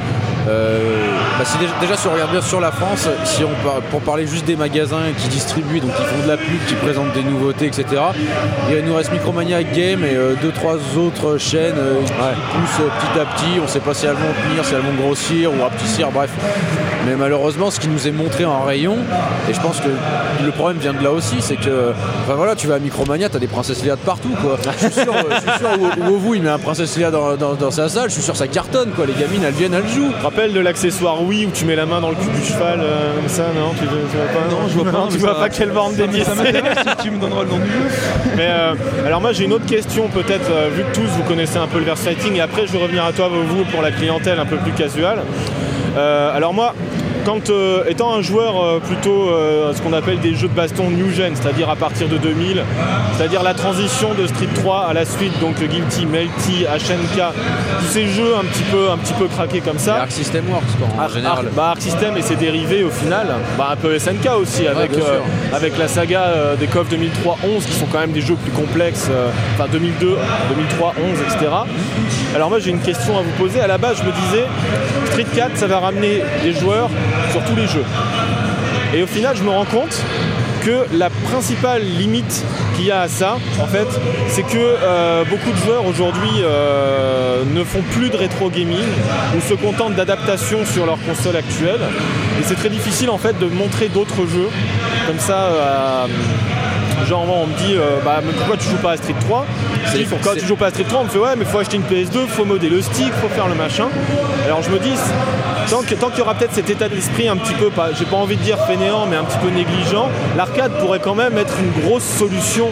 euh, bah, si déjà, déjà si on regarde bien sur la France, si on par- pour parler juste des magasins qui distribuent, donc qui font de la pub, qui présentent des nouveautés, etc. Il nous reste Micromania Game et euh, deux trois autres chaînes euh, qui poussent euh, petit à petit. On sait pas si elles vont tenir, si elles vont grossir ou rapetissir, bref. Mais malheureusement, ce qui nous est montré en rayon, et je pense que le problème vient de là aussi, c'est que, enfin voilà, tu vas à Micromania, t'as des princesses Léa de partout, quoi. Je suis sûr, euh, je suis sûr où, où vous, il met un princesse Léa dans, dans- dans sa salle, je suis sûr ça cartonne, quoi. Les gamines, elles viennent, elles jouent. Tu te rappelles de l'accessoire Wii où tu mets la main dans le cul du cheval euh, comme ça, non? Tu, tu vois pas? Non, je vois pas, tu mais vois ça- pas quelle bande dédiée c'est. m'intéresse si tu me donneras le nom du jeu. Mais euh, alors moi j'ai une autre question peut-être euh, vu que tous vous connaissez un peu le verse fighting et après je vais revenir à toi vous pour la clientèle un peu plus casual. Euh, alors moi quand euh, étant un joueur euh, plutôt euh, ce qu'on appelle des jeux de baston new gen, c'est-à-dire à partir de 2000, c'est-à-dire la transition de Street 3 à la suite, donc Guilty, Melty, HNK, tous ces jeux un petit peu, un petit peu craqués comme ça. Arc System Works quoi, en général. Bah, Arc System et ses dérivés au final, bah, un peu SNK aussi avec, avec la saga des KOF 2003-11 qui sont quand même des jeux plus complexes, enfin 2002, 2003, 11, etc. Alors moi j'ai une question à vous poser. À la base je me disais Street 4 ça va ramener des joueurs sur tous les jeux. Et au final je me rends compte que la principale limite qu'il y a à ça, en fait, c'est que euh, beaucoup de joueurs aujourd'hui euh, ne font plus de rétro gaming ou se contentent d'adaptations sur leur console actuelle. Et c'est très difficile en fait de montrer d'autres jeux comme ça. euh, Genre on me dit euh, bah mais pourquoi tu joues pas à Street 3 C'est- Si, pourquoi tu joues pas à Street 3 On me fait ouais mais faut acheter une PS2, faut modder le stick, faut faire le machin. Alors je me dis tant que- tant qu'il y aura peut-être cet état d'esprit un petit peu pas, j'ai pas envie de dire fainéant mais un petit peu négligent, l'arcade pourrait quand même être une grosse solution.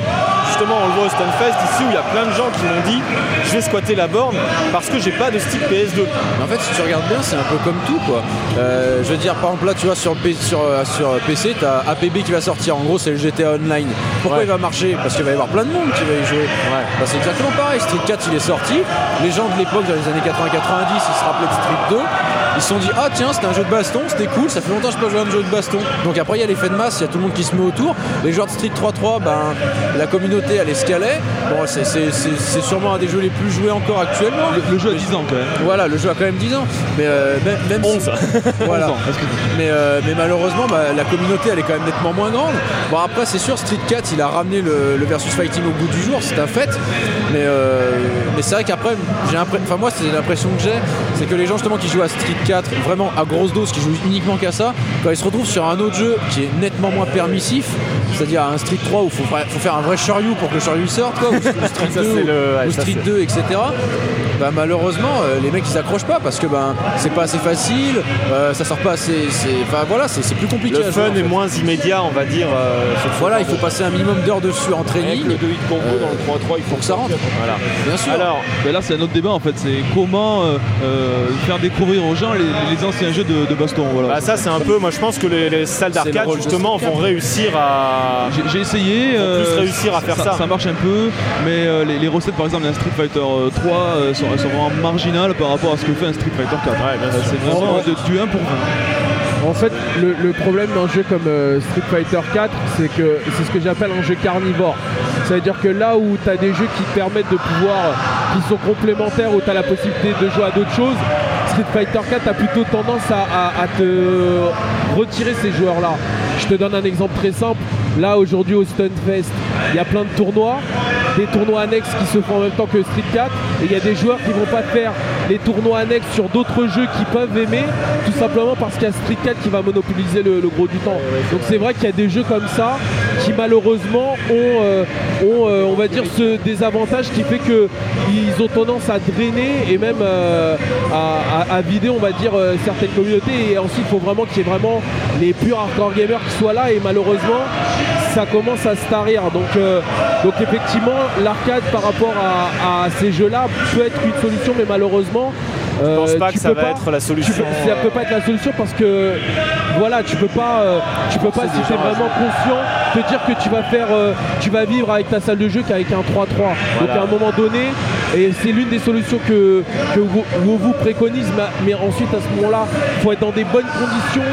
Justement on le voit au Stunfest ici où il y a plein de gens qui m'ont dit je vais squatter la borne parce que j'ai pas de stick PS2. Mais en fait, si tu regardes bien, c'est un peu comme tout, quoi. Euh, je veux dire, par exemple, là, tu vois, sur, P- sur, euh, sur PC, t'as APB qui va sortir. En gros, c'est le GTA Online. Pourquoi Ouais. il va marcher? Parce qu'il va y avoir plein de monde qui va y jouer. Bah, c'est exactement pareil. Street 4, il est sorti. Les gens de l'époque, dans les années 80-90, ils se rappelaient de Street 2. Ils sont dit, ah tiens, c'était un jeu de baston, c'était cool, ça fait longtemps que je peux jouer à un jeu de baston. Donc après, il y a l'effet de masse, il y a tout le monde qui se met autour. Les joueurs de Street 3-3, ben, la communauté, elle escalait. Bon, c'est- sûrement un des jeux les plus joués encore actuellement. Le, le jeu a 10 ans quand même. Voilà, le jeu a quand même 10 ans. Mais euh, même, même si- 11. *laughs* voilà. 11 ans, excuse-moi. Mais, euh, mais malheureusement, bah, la communauté elle est quand même nettement moins grande. Bon après c'est sûr, Street 4 il a ramené le, le versus fighting au bout du jour, c'est un fait. Mais, euh, mais c'est vrai qu'après, j'ai enfin moi c'est l'impression que j'ai, c'est que les gens justement qui jouent à Street 4 vraiment à grosse dose, qui jouent uniquement qu'à ça, quand ils se retrouvent sur un autre jeu qui est nettement moins permissif, c'est-à-dire un Street 3 où il faut, fa- faut faire un vrai Shoryu pour que le Shoryu sorte, quoi, ou le *laughs* Street Ça, 2, c'est le- ouais, ou Street c'est- 2, etc. Bah, malheureusement, euh, les mecs ils s'accrochent pas parce que ben c'est pas assez facile, euh, ça sort pas assez. c'est- Enfin voilà, c'est c'est plus compliqué. Le à jouer, fun en est moins immédiat on va dire. euh, Voilà, il faut de- passer un minimum d'heures dessus en training. le 2 hit combo Euh, dans le 3-3, il faut pour que ça rentre. Voilà. Bien sûr. Alors là, c'est un autre débat en fait. C'est comment euh, euh, faire découvrir aux gens les, les anciens jeux de, de baston. Voilà. Bah ça c'est un peu, moi je pense que les, les salles d'arcade justement Street vont 4. réussir à... J'ai- J'ai essayé. euh, Ils vont plus réussir à faire ça. Ça marche un peu, mais euh, les, les recettes par exemple d'un Street Fighter euh, 3 euh, sont, elles sont vraiment marginales par rapport à ce que fait un Street Fighter 4. Ouais, c'est vraiment de, du 1 pour 20. En fait, le, le problème d'un jeu comme euh, Street Fighter 4, c'est que c'est ce que j'appelle un jeu carnivore. C'est-à-dire que là où tu as des jeux qui te permettent de pouvoir, qui sont complémentaires, où tu as la possibilité de jouer à d'autres choses, Street Fighter 4 a plutôt tendance à, te retirer ces joueurs-là. Je te donne un exemple très simple. Là, aujourd'hui, au Stunfest, il y a plein de tournois, des tournois annexes qui se font en même temps que Street 4, et il y a des joueurs qui vont pas faire les tournois annexes sur d'autres jeux qu'ils peuvent aimer, tout simplement parce qu'il y a Street 4 qui va monopoliser le, le gros du temps. Donc c'est vrai qu'il y a des jeux comme ça qui malheureusement ont, euh, ont, euh, on va dire, ce désavantage qui fait que ils ont tendance à drainer et même euh, à, à- à vider, on va dire, certaines communautés. Et ensuite, il faut vraiment qu'il y ait vraiment les purs hardcore gamers qui soient là. Et malheureusement, ça commence à se tarir. Donc, euh, donc effectivement, l'arcade par rapport à, à ces jeux-là peut être une solution, mais malheureusement. Je pense euh, pas tu que ça va être la solution. peux- ça peut pas être la solution parce que voilà tu peux pas euh, tu peux pas si tu es vraiment conscient te dire que tu vas faire euh, tu vas vivre avec ta salle de jeu qu'avec un 3-3 donc à un moment donné et c'est l'une des solutions que, vous, vous, préconise mais, ensuite à ce moment là il faut être dans des bonnes conditions.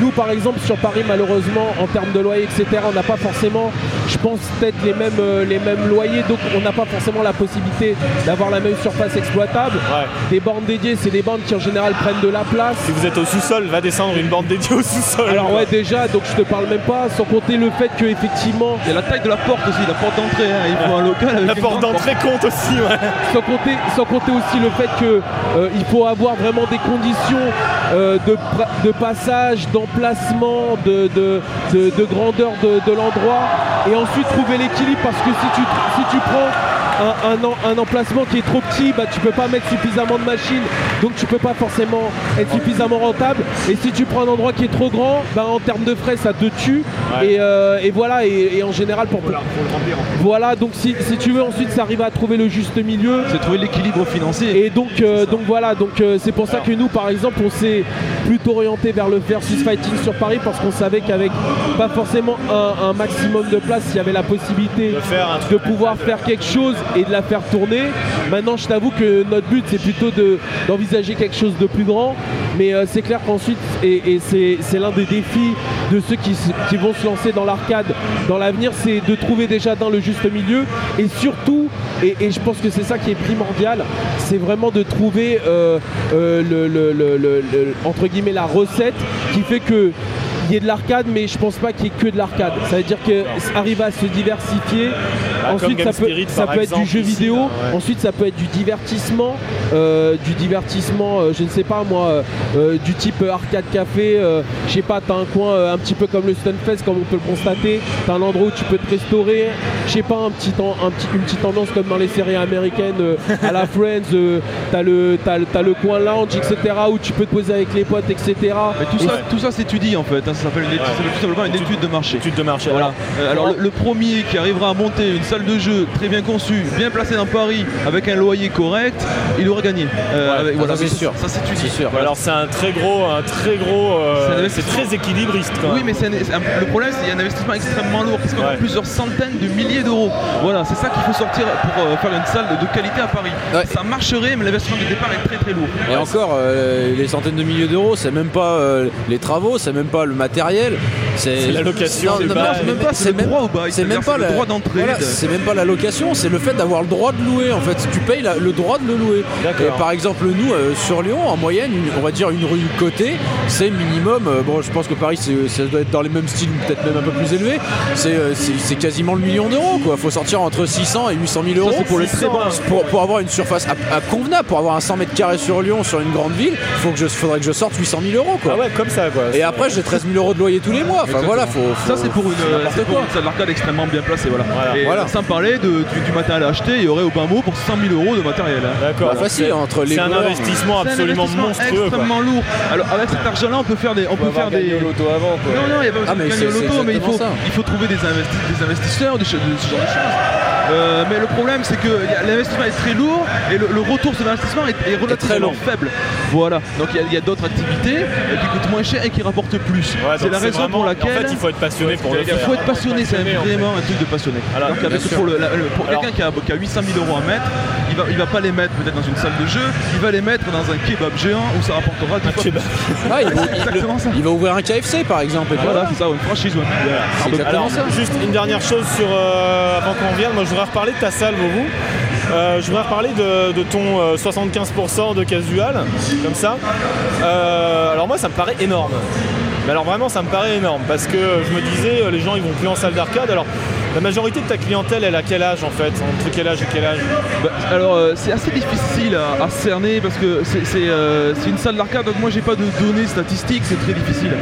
Nous par exemple sur Paris malheureusement en termes de loyer etc on n'a pas forcément je pense peut-être les mêmes euh, les mêmes loyers donc on n'a pas forcément la possibilité d'avoir la même surface exploitable Ouais. des bornes dédiées, c'est des bornes qui en général prennent de la place. Si vous êtes au sous-sol, va descendre une bande dédiée au sous-sol. Alors ouais déjà, donc je te parle même pas, sans compter le fait que effectivement, Il y a la taille de la porte aussi, la porte d'entrée. hein. Il faut un local avec La porte d'entrée compte aussi, ouais. *laughs* sans compter, sans compter aussi le fait que euh, il faut avoir vraiment des conditions euh, de, passage, d'emplacement, de, de, de- de grandeur de, de l'endroit, et ensuite trouver l'équilibre parce que si tu, si tu prends un, un en- un emplacement qui est trop petit, bah, tu peux pas mettre suffisamment de machines, donc tu peux pas forcément être suffisamment rentable. Et si tu prends un endroit qui est trop grand, bah, en termes de frais, ça te tue. Ouais. Et, euh, et voilà, et, et en général, pour, voilà, donc si, si tu veux ensuite, ça arrive à trouver le juste milieu. C'est trouver l'équilibre financier. Et donc, euh, donc voilà, donc euh, c'est pour ça que nous, par exemple, on s'est, plutôt orienté vers le versus fighting sur Paris parce qu'on savait qu'avec pas forcément un, un maximum de place, il y avait la possibilité De faire un de pouvoir faire quelque chose et de la faire tourner. Maintenant, je t'avoue que notre but, c'est plutôt de- d'envisager quelque chose de plus grand. Mais euh, c'est clair qu'ensuite, et, et c'est l'un des défis de ceux qui, qui vont se lancer dans l'arcade dans l'avenir, c'est de trouver déjà dans le juste milieu et surtout, et, et je pense que c'est ça qui est primordial, c'est vraiment de trouver euh, euh, entre guillemets la recette qui fait que y ait de l'arcade, mais je pense pas qu'il y ait que de l'arcade. Ça veut dire qu'arriver à se diversifier. Bah, Ensuite, ça peut, Spirit, ça être du jeu ici, vidéo. là, ouais. Ensuite, ça peut être du divertissement. euh, du divertissement, euh, je ne sais pas moi, euh, du type arcade café. euh, je sais pas, t'as un coin euh, un petit peu comme le Stunfest, comme on peut le constater. T'as un endroit où tu peux te restaurer. Je sais pas, un petit, temps- un petit, une petite ambiance comme dans les séries américaines euh, à la *laughs* Friends. euh, t'as le, t'as, le- t'as le coin lounge, etc. où tu peux te poser avec les potes, etc. Mais tout Et ça, tout ça s'étudie en fait. hein. Ça s'appelle une étude- Ouais. ça s'appelle tout simplement une étude de marché. Étude de marché. Voilà. Euh, alors le, le premier qui arrivera à monter une salle de jeu très bien conçue, bien placée dans Paris, avec un loyer correct, il aura gagné. Euh, Ouais, avec- ça, voilà, c'est sûr. Ça. C'est sûr. Voilà. Alors c'est un très gros, un très gros, euh, C'est très équilibriste Oui, mais un- un- le problème, c'est qu'il y a un investissement extrêmement lourd, parce qu'on a plusieurs centaines de milliers d'euros. Voilà, c'est ça qu'il faut sortir pour euh, faire une salle de, de qualité à Paris. Ouais. Ça marcherait, mais l'investissement de départ est très très lourd. Et encore, euh, les centaines de milliers d'euros, c'est même pas euh, les travaux, c'est même pas le matériel. C'est la location C'est même pas c'est c'est le même- droit au bail, c'est même c'est-à-dire pas le la- droit d'entrée. c'est même pas la location, c'est le fait d'avoir le droit de louer en fait. Tu payes la- le droit de le louer. Par exemple, nous euh, sur Lyon, en moyenne, on va dire une rue côté, c'est minimum. euh, bon, je pense que Paris, c'est- ça doit être dans les mêmes styles, peut-être même un peu plus élevé. C'est euh, c'est- quasiment le million d'euros quoi. Faut sortir entre 600 et 800 000 euros. pour les très. Pour, pour avoir une surface à, à convenable, pour avoir un 100 mètres carrés sur Lyon, sur une grande ville, faut que je, faudrait que je sorte 800 000 euros quoi. Ah ouais, comme ça quoi. Et après, j'ai 13 000 euros de loyer tous les mois. Enfin voilà, faut. Ça faut- c'est pour une, c'est pour salle d'arcade extrêmement bien placée, voilà. Voilà. Et Voilà. sans parler de- du, du matériel à acheter, il y aurait au bas mot pour 100 000 euros de matériel. hein. D'accord. Bah, facile, c'est- entre les C'est un investissement un absolument investissement monstrueux. quoi. extrêmement lourd. Alors avec cet argent-là, on peut faire des, on peut faire des. l'auto avant quoi. Non, non, il n'y a pas besoin Ah, de gagner loto, mais il faut, il faut trouver des, investi- des investisseurs, de, ce genre de choses. Euh, mais le problème, c'est que l'investissement est très lourd et le, le retour sur l'investissement est, est relativement long. faible. Voilà. Donc il y a- il d'autres activités euh, qui coûtent moins cher et qui rapportent plus. Ouais, c'est la raison vraiment- pour laquelle. En fait, il faut être passionné pour le Il faire. faut être passionné, c'est vraiment un truc de passionné. Voilà, Alors qu'avec- pour le- la- le- pour Alors- quelqu'un qui a, qui a 800 000 euros à mettre, il va, il va pas les mettre peut-être dans une salle de jeu, il va les mettre dans un kebab géant où ça rapportera fois kebab. Ah, il, *laughs* va, ça. il va ouvrir un KFC par exemple. et Voilà, c'est ça, ou une franchise ou un truc. C'est exactement Alors, ça. juste une dernière chose sur euh, avant qu'on revienne, moi je voudrais reparler de ta salle, vous. Euh, je voudrais reparler de, ton euh, 75% de casual, comme ça. Euh, alors moi ça me paraît énorme. Mais alors vraiment ça me paraît énorme parce que je me disais euh, les gens ils vont plus en salle d'arcade. Alors la majorité de ta clientèle elle a quel âge en fait Entre quel âge et quel âge Bah, alors euh, c'est assez difficile à, à cerner parce que c'est euh, c'est une salle d'arcade donc moi j'ai pas de données statistiques c'est très difficile.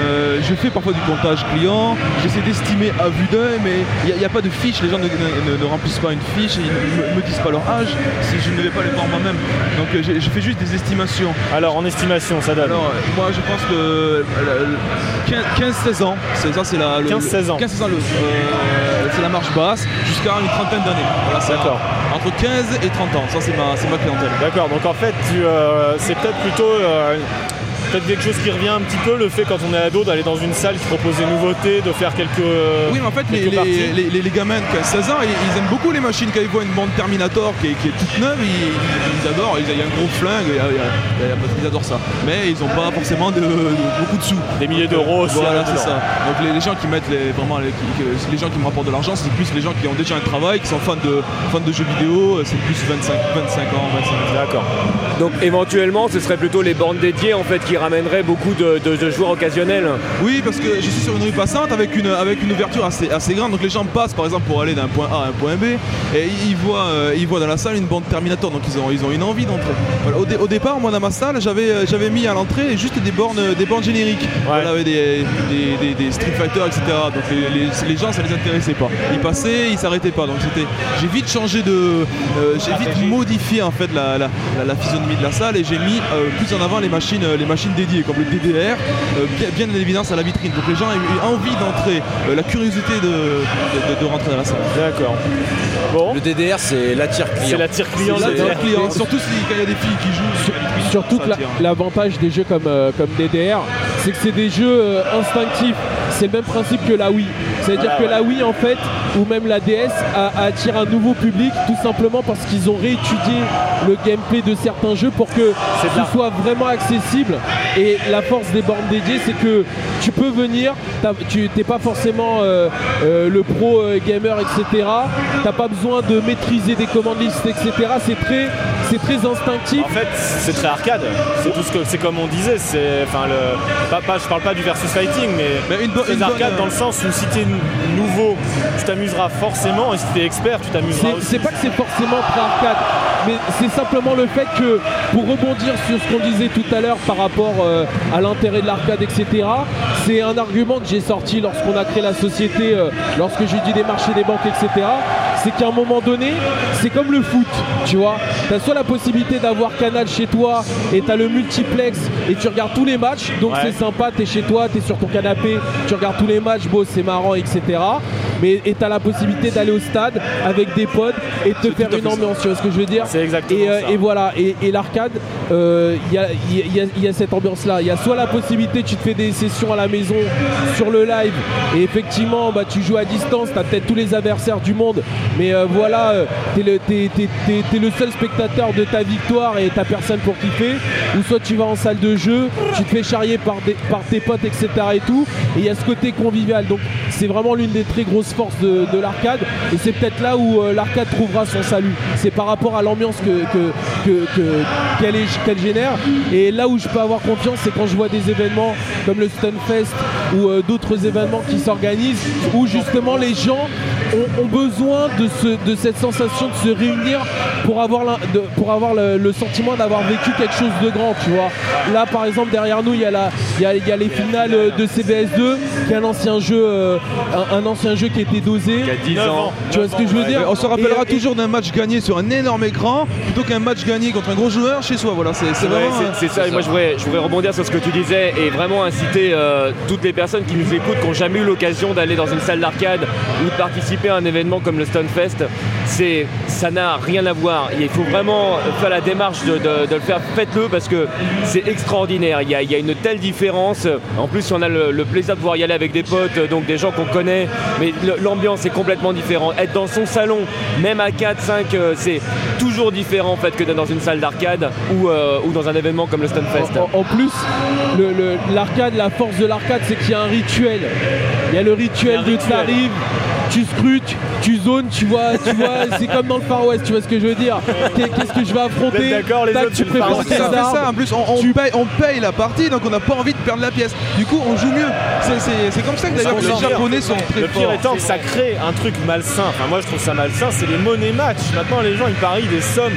Euh, je fais parfois du comptage client, j'essaie d'estimer à vue d'œil mais il n'y a, pas de fiche, les gens ne, ne- ne remplissent pas une fiche, et ils ne me, disent pas leur âge si je ne vais pas les voir moi-même. Donc je fais juste des estimations. Alors en estimation ça donne. Alors moi je pense que euh, 15-16 ans, ça c'est la... le- 15-16 ans. 15-16 ans, le- c'est la marche basse jusqu'à une trentaine d'années. Voilà, c'est D'accord. Entre 15 et 30 ans, ça c'est ma, c'est ma clientèle. D'accord, donc en fait, tu, euh, c'est peut-être plutôt euh, peut-être quelque chose qui revient un petit peu, le fait quand on est ado d'aller dans une salle qui propose des nouveautés, de faire quelques. Oui, mais en fait, les, les, parties. les- les- les gamins de 15-16 ans, ils, ils aiment beaucoup les machines. Quand ils voient une bande Terminator qui est, qui est toute neuve, ils, ils- ils adorent. Il y a un gros flingue, il y a- il y a- il y a- ils adorent ça. Mais ils n'ont pas forcément de, de- beaucoup de sous. Des milliers d'euros aussi Voilà, c'est ça. Donc les, les gens qui mettent les, vraiment les, qui- les gens qui me rapportent de l'argent, c'est plus les gens qui ont déjà un travail, qui sont fans de, fans de jeux vidéo. C'est plus 25, 25 ans, 25 ans. D'accord. Donc éventuellement ce serait plutôt les bandes dédiées en fait qui ramèneraient beaucoup de, de- de joueurs occasionnels. Oui, parce que je suis sur une rue passante avec une, avec une ouverture assez, assez grande. Donc les gens passent par exemple pour aller d'un point A à un point B et ils voient, euh, ils voient dans la salle une bande Terminator. Donc ils ont, ils ont une envie d'entrer. Voilà, au, dé- au départ, moi dans ma salle, j'avais, euh, j'avais mis à l'entrée juste des bornes, des bornes génériques. Voilà, avec des, des, des- des Street Fighter, etc. Donc les, les- les gens, ça les intéressait pas. Ils passaient, ils s'arrêtaient pas. Donc c'était, j'ai vite changé de, euh, j'ai vite modifié en fait la, la, la- la physionomie de la salle et j'ai mis euh, plus en avant les machines, les machines machines dédiées comme le DDR euh, bien, bien en évidence à la vitrine. Donc les gens aient envie d'entrer, euh, la curiosité de, de- rentrer dans la salle. D'accord. Bon, Le DDR, c'est l'attire client. c'est la tire client. Surtout si, quand il y a des filles qui jouent vitrine, Surtout la- l'avantage des jeux comme, euh, comme DDR, c'est que c'est des jeux euh, instinctifs. C'est le même principe que la Wii. C'est-à-dire que ouais. la Wii, en fait, ou même la DS, a- attire un nouveau public tout simplement parce qu'ils ont réétudié le gameplay de certains jeux pour que ce soit vraiment accessible. Et la force des bornes dédiées, c'est que tu peux venir, tu n'es pas forcément euh, euh, le pro euh, gamer, etc. T'as pas besoin de maîtriser des commandes listes, etc. C'est très, c'est très instinctif. En fait, c'est très arcade. C'est tout ce que c'est comme on disait. C'est enfin le. Pas, pas- je parle pas du versus fighting, mais, Mais une arcade bonne, dans le sens où si t'es nouveau, tu t'amuseras forcément, et si t'es expert, tu t'amuseras C'est- aussi. C'est pas que c'est forcément très arcade, mais c'est simplement le fait que, pour rebondir sur ce qu'on disait tout à l'heure par rapport euh, à l'intérêt de l'arcade, etc., c'est un argument que j'ai sorti lorsqu'on a créé la société, euh, lorsque j'ai dû démarcher des banques, etc., c'est qu'à un moment donné, c'est comme le foot, tu vois. Tu as soit la possibilité d'avoir Canal chez toi et tu as le multiplex et tu regardes tous les matchs, donc Ouais. c'est sympa, tu es chez toi, tu es sur ton canapé, tu regardes tous les matchs, beau, c'est marrant, etc. Mais et tu as la possibilité d'aller au stade avec des potes et de te faire une ambiance, tu vois ce que je veux dire C'est exactement et, euh, ça. et voilà, et, et l'arcade, euh, il y, a, il y a- il y a- il y a cette ambiance-là. Il y a soit la possibilité, tu te fais des sessions à la maison sur le live, et effectivement, bah, tu joues à distance, tu as peut-être tous les adversaires du monde, mais euh, voilà, euh, t'es- t'es le seul spectateur de ta victoire et t'as personne pour kiffer. Ou soit tu vas en salle de jeu, tu te fais charrier par, des- par tes potes, etc. et tout, et il y a ce côté convivial. Donc c'est vraiment l'une des très grosses forces de, de l'arcade, et c'est peut-être là où euh, l'arcade trouvera son salut. C'est par rapport à l'ambiance que, qu'elle génère. Et là où je peux avoir confiance, c'est quand je vois des événements comme le Stunfest ou euh, d'autres événements qui s'organisent, où justement les gens ont, ont besoin de, ce- de cette sensation de se réunir pour avoir, de- pour avoir le, le sentiment d'avoir vécu quelque chose de grand, tu vois. Là, par exemple, derrière nous, il y, a la- il y a, il y a les finales euh, de CBS2, qui est un ancien jeu, euh, un, un ancien jeu qui était dosé. Il y a 10 Neuf ans. Tu vois ce que je veux dire on se rappellera Et- et- toujours d'un match gagné sur un énorme écran plutôt qu'un match gagné contre un gros joueur chez soi. Voilà, c'est c'est Ouais, vraiment. c'est- c'est ça, et moi je voudrais, je voudrais rebondir sur ce que tu disais et vraiment inciter euh, toutes les personnes qui nous écoutent, qui n'ont jamais eu l'occasion d'aller dans une salle d'arcade ou de participer à un événement comme le Stunfest, c'est, ça n'a rien à voir. Il faut vraiment faire la démarche de, de- de le faire, faites-le parce que c'est extraordinaire. Il y, a, il y a une telle différence. En plus, on a le, le plaisir de pouvoir y aller avec des potes, donc des gens qu'on connaît, mais l'ambiance est complètement différente. Être dans son salon, même à 4, 5, euh, c'est toujours différent en fait que d'être dans une salle d'arcade ou, euh, ou dans un événement comme le Stunfest. En, en plus, l'arcade, la force de l'arcade, c'est qu'il y a un rituel. Il y a le rituel a de t'arrives, tu scrutes, tu zones, tu vois, tu vois, *laughs* c'est comme dans le Far West, tu vois ce que je veux dire. Qu'est- Qu'est-ce que je vais affronter d'accord, les autres, tu prépares tes armes. ça, en plus on, on Tu- paye, on paye la partie donc on n'a pas envie de perdre la pièce. Du coup on joue mieux. C'est- comme ça que d'ailleurs Le les japonais sont très Le pire forts. étant que ça crée un truc malsain. Enfin, moi je trouve ça malsain, c'est les money match. Maintenant, les gens ils parient des sommes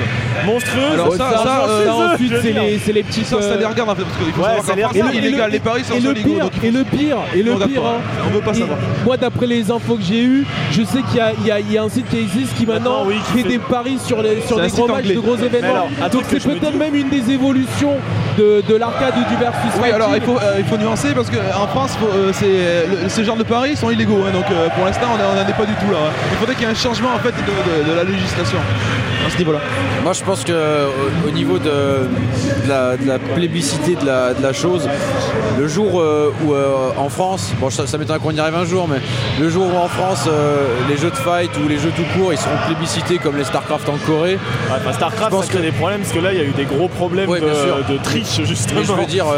monstrueuses. Alors, ça- ça, euh, Ça, ensuite, c'est les, c'est les petits. Ça, ça euh, les regarde en fait parce qu'il faut Ouais, savoir qu'en France, regarde. c'est illégal. Les paris sont et le illégaux. pire, et le pire, et le pire, On veut pas savoir. moi d'après les infos que j'ai eues, je sais qu'il y a, y y un site qui existe qui maintenant Maintenant, oui, qui fait, fait- des paris sur, les, des gros matchs, de gros événements. alors, Donc c'est peut-être même une des évolutions de, de l'arcade ou du versus Oui, alors il fighting. faut, euh, il faut nuancer parce qu'en France, faut, euh, c'est, euh, le- ce genre de paris sont illégaux. hein, donc euh, pour l'instant, on n'en est pas du tout là. hein. Il faudrait qu'il y ait un changement en fait de, de- de la législation à ce niveau-là. Moi, je pense que au, au niveau de, de la, de la plébiscité de la, de la chose, le jour euh, où euh, en France, bon, ça, ça m'étonnerait qu'on y arrive un jour, mais le jour où en France, euh, les jeux de fight ou les jeux tout court, ils seront plébiscités comme les StarCraft en Corée. Ouais, enfin, Starcraft, Je pense ça crée que- des problèmes parce que là il y a eu des gros problèmes Ouais, de, sûr. Justement. Mais je veux dire, euh,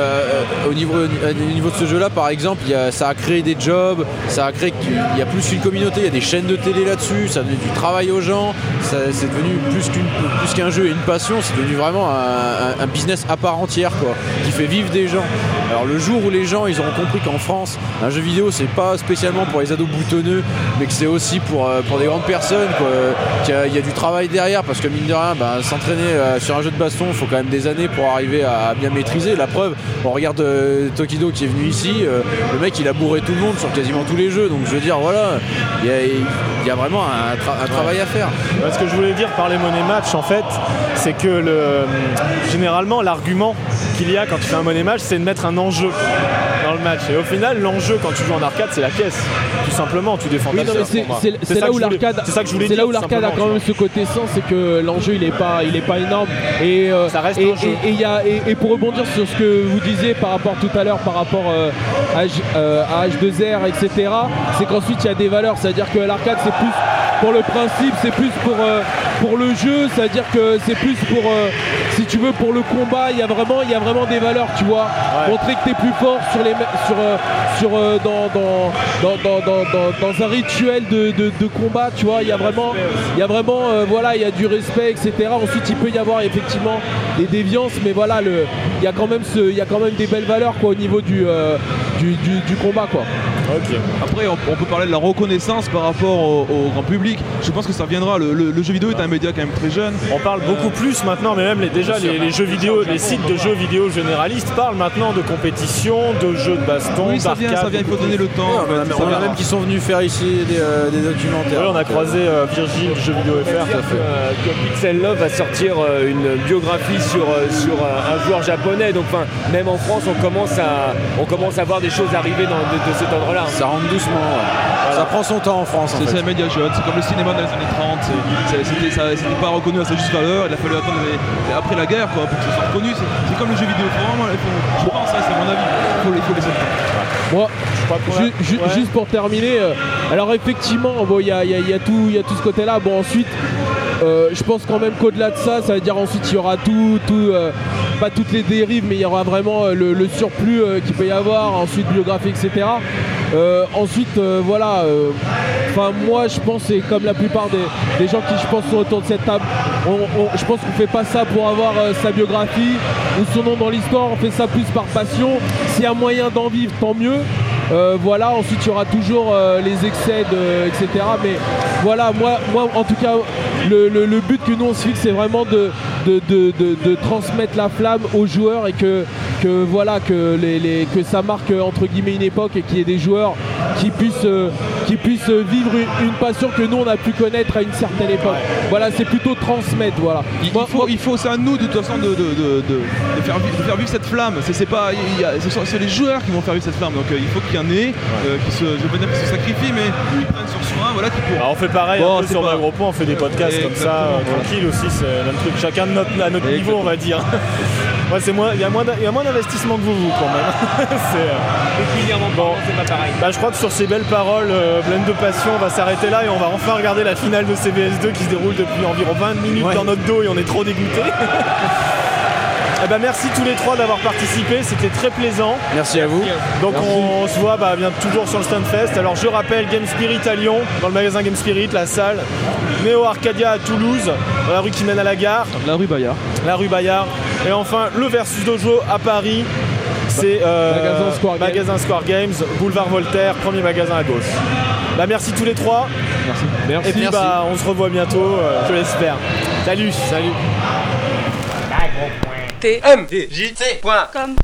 euh, au, niveau, au niveau de ce jeu-là, par exemple, il y a- ça a créé des jobs, ça a créé qu'il y a plus une communauté, il y a des chaînes de télé là-dessus, ça a donné du travail aux gens, c'est devenu plus qu'une- plus qu'un jeu et une passion, c'est devenu vraiment un, un- un business à part entière, quoi, qui fait vivre des gens. Alors le jour où les gens, ils auront compris qu'en France, un jeu vidéo, c'est pas spécialement pour les ados boutonneux, mais que c'est aussi pour, euh, pour des grandes personnes, qu'il y a, il y a du travail derrière, parce que mine de rien, ben, s'entraîner euh, sur un jeu de baston, il faut quand même des années pour arriver à bien maîtrisé. La preuve, on regarde euh, Tokido qui est venu ici, euh, le mec il a bourré tout le monde sur quasiment tous les jeux. Donc je veux dire, voilà, il y y a vraiment un, tra- un travail à faire. Ce que je voulais dire par les money match, en fait, c'est que le, généralement, l'argument qu'il y a quand tu fais un money match, c'est de mettre un enjeu dans le match. Et au final, l'enjeu quand tu joues en arcade, c'est la caisse. Tout simplement, tu défends Oui, ta c'est- là où l'arcade, C'est ça que je voulais là où l'arcade a quand même ce côté sens, c'est que l'enjeu il est pas, il est pas énorme. Et euh, Ça reste et, un jeu. et- et il y a- et- et pour rebondir sur ce que vous disiez par rapport tout à l'heure, par rapport euh, à, euh, à H2R, etc. C'est qu'ensuite il y a des valeurs, c'est-à-dire que l'arcade c'est plus pour le principe, c'est plus pour pour le jeu, c'est-à-dire que c'est plus pour si tu veux pour le combat, il y a vraiment il y a vraiment des valeurs, tu vois. Ouais. Montrer que tu es plus fort sur les sur euh, sur euh, dans, dans, dans, dans, dans, dans- dans un rituel de, de, de combat, tu vois, il y a vraiment il y a vraiment euh, voilà, il y a du respect, etc. Ensuite, il peut y avoir effectivement des déviances, mais voilà, le il y a quand même ce il y a quand même des belles valeurs quoi au niveau du euh, du, du, du combat quoi. Après, on, on peut parler de la reconnaissance par rapport au, au grand public. Je pense que ça viendra. Le, le- le jeu vidéo est un média quand même très jeune. On parle beaucoup plus maintenant, mais même les, déjà les, les jeux vidéo, les sites de jeux vidéo généralistes parlent maintenant de compétition, de jeux de baston, Oui, ça vient, ça vient. Il faut donner le temps. on a, Ça on a même qui sont venus faire ici des, euh, des documentaires. Ouais, on a euh, croisé euh, Virgile du jeu vidéo FR. euh, que Pixel Love va sortir euh, une biographie sur, euh, sur euh, un joueur japonais. Donc, enfin, même en France, on commence à, on commence à voir des choses arriver dans, de, de cet ordre-là. Ça rentre doucement. ouais. Ça prend son temps en France. C'est un média jeune, c'est comme le cinéma dans les années 30, c'est- c'est- c'était ça- pas reconnu à sa juste valeur, il a fallu attendre les- après la guerre quoi, pour que ce soit reconnu. C'est comme le jeu vidéo, vraiment, je pense, hein, c'est mon avis, il faut, il faut laisser le temps. Moi, ju- ju- ouais. juste pour terminer, euh, alors effectivement, bon, il y a, il y a- y a tout, il y a tout ce côté-là. Bon, ensuite, euh, je pense quand même qu'au-delà de ça, ça veut dire ensuite il y aura tout, tout euh, pas toutes les dérives, mais il y aura vraiment euh, le, le surplus euh, qu'il peut y avoir, ensuite biographie, etc. Euh, ensuite, euh, voilà. euh, Enfin, moi, je pense, c'est comme la plupart des, des gens qui, je pense, sont autour de cette table. je pense qu'on fait pas ça pour avoir sa biographie ou son nom dans l'histoire. On fait ça plus par passion. S'il y a moyen d'en vivre, tant mieux. Voilà, ensuite il y aura toujours les excès, de, etc. Mais voilà, moi, moi en tout cas, le, but que nous on se fixe, c'est vraiment de- de- de transmettre la flamme aux joueurs et que, que voilà, que, les, les- que ça marque entre guillemets une époque et qu'il y ait des joueurs qui puissent, euh, qui puissent vivre une, une passion que nous on a pu connaître à une certaine époque. Voilà, c'est plutôt transmettre, voilà. Il, Moi- il faut, il faut, c'est à nous de toute façon de, de, de, de- de faire, vivre, de faire vivre cette flamme. C'est, c'est pas, il y a- c'est, c'est les joueurs qui vont faire vivre cette flamme. Donc euh, il faut qu'il y en ait euh, qui se, je veux pas dire qui se sacrifient, mais qui prennent sur soi, voilà, qui pour. Alors on fait pareil Bon, un peu sur pas- un gros point, on fait des podcasts comme ça, tranquille aussi, c'est le même truc. Chacun de notre, à notre niveau, on va dire. Moi, c'est moins, il y a moins, d'a- il y a moins d'investissement que vous, vous quand même. *laughs* c'est, euh, Bon. c'est pas pareil. bah, je crois que sur ces belles paroles euh, pleines de passion, on va s'arrêter là et on va enfin regarder la finale de CBS2 qui se déroule depuis environ 20 minutes dans notre dos et on est trop dégoûtés. *laughs* Eh ben, merci tous les trois d'avoir participé, c'était très plaisant. Merci à vous. Donc on se voit bah, bien toujours sur le Stunfest. Alors je rappelle Game Spirit à Lyon, dans le magasin Game Spirit, la salle. Néo Arcadia à Toulouse, dans la rue qui mène à la gare, La rue Bayard. la rue Bayard. Et enfin le Versus Dojo à Paris. C'est euh, Magasin Square Games. magasin Square Games, boulevard Voltaire, premier magasin à gauche. Bah, merci tous les trois. Merci. Et puis Merci. bah, on se revoit bientôt, euh, je l'espère. Salut, salut. tmjc.com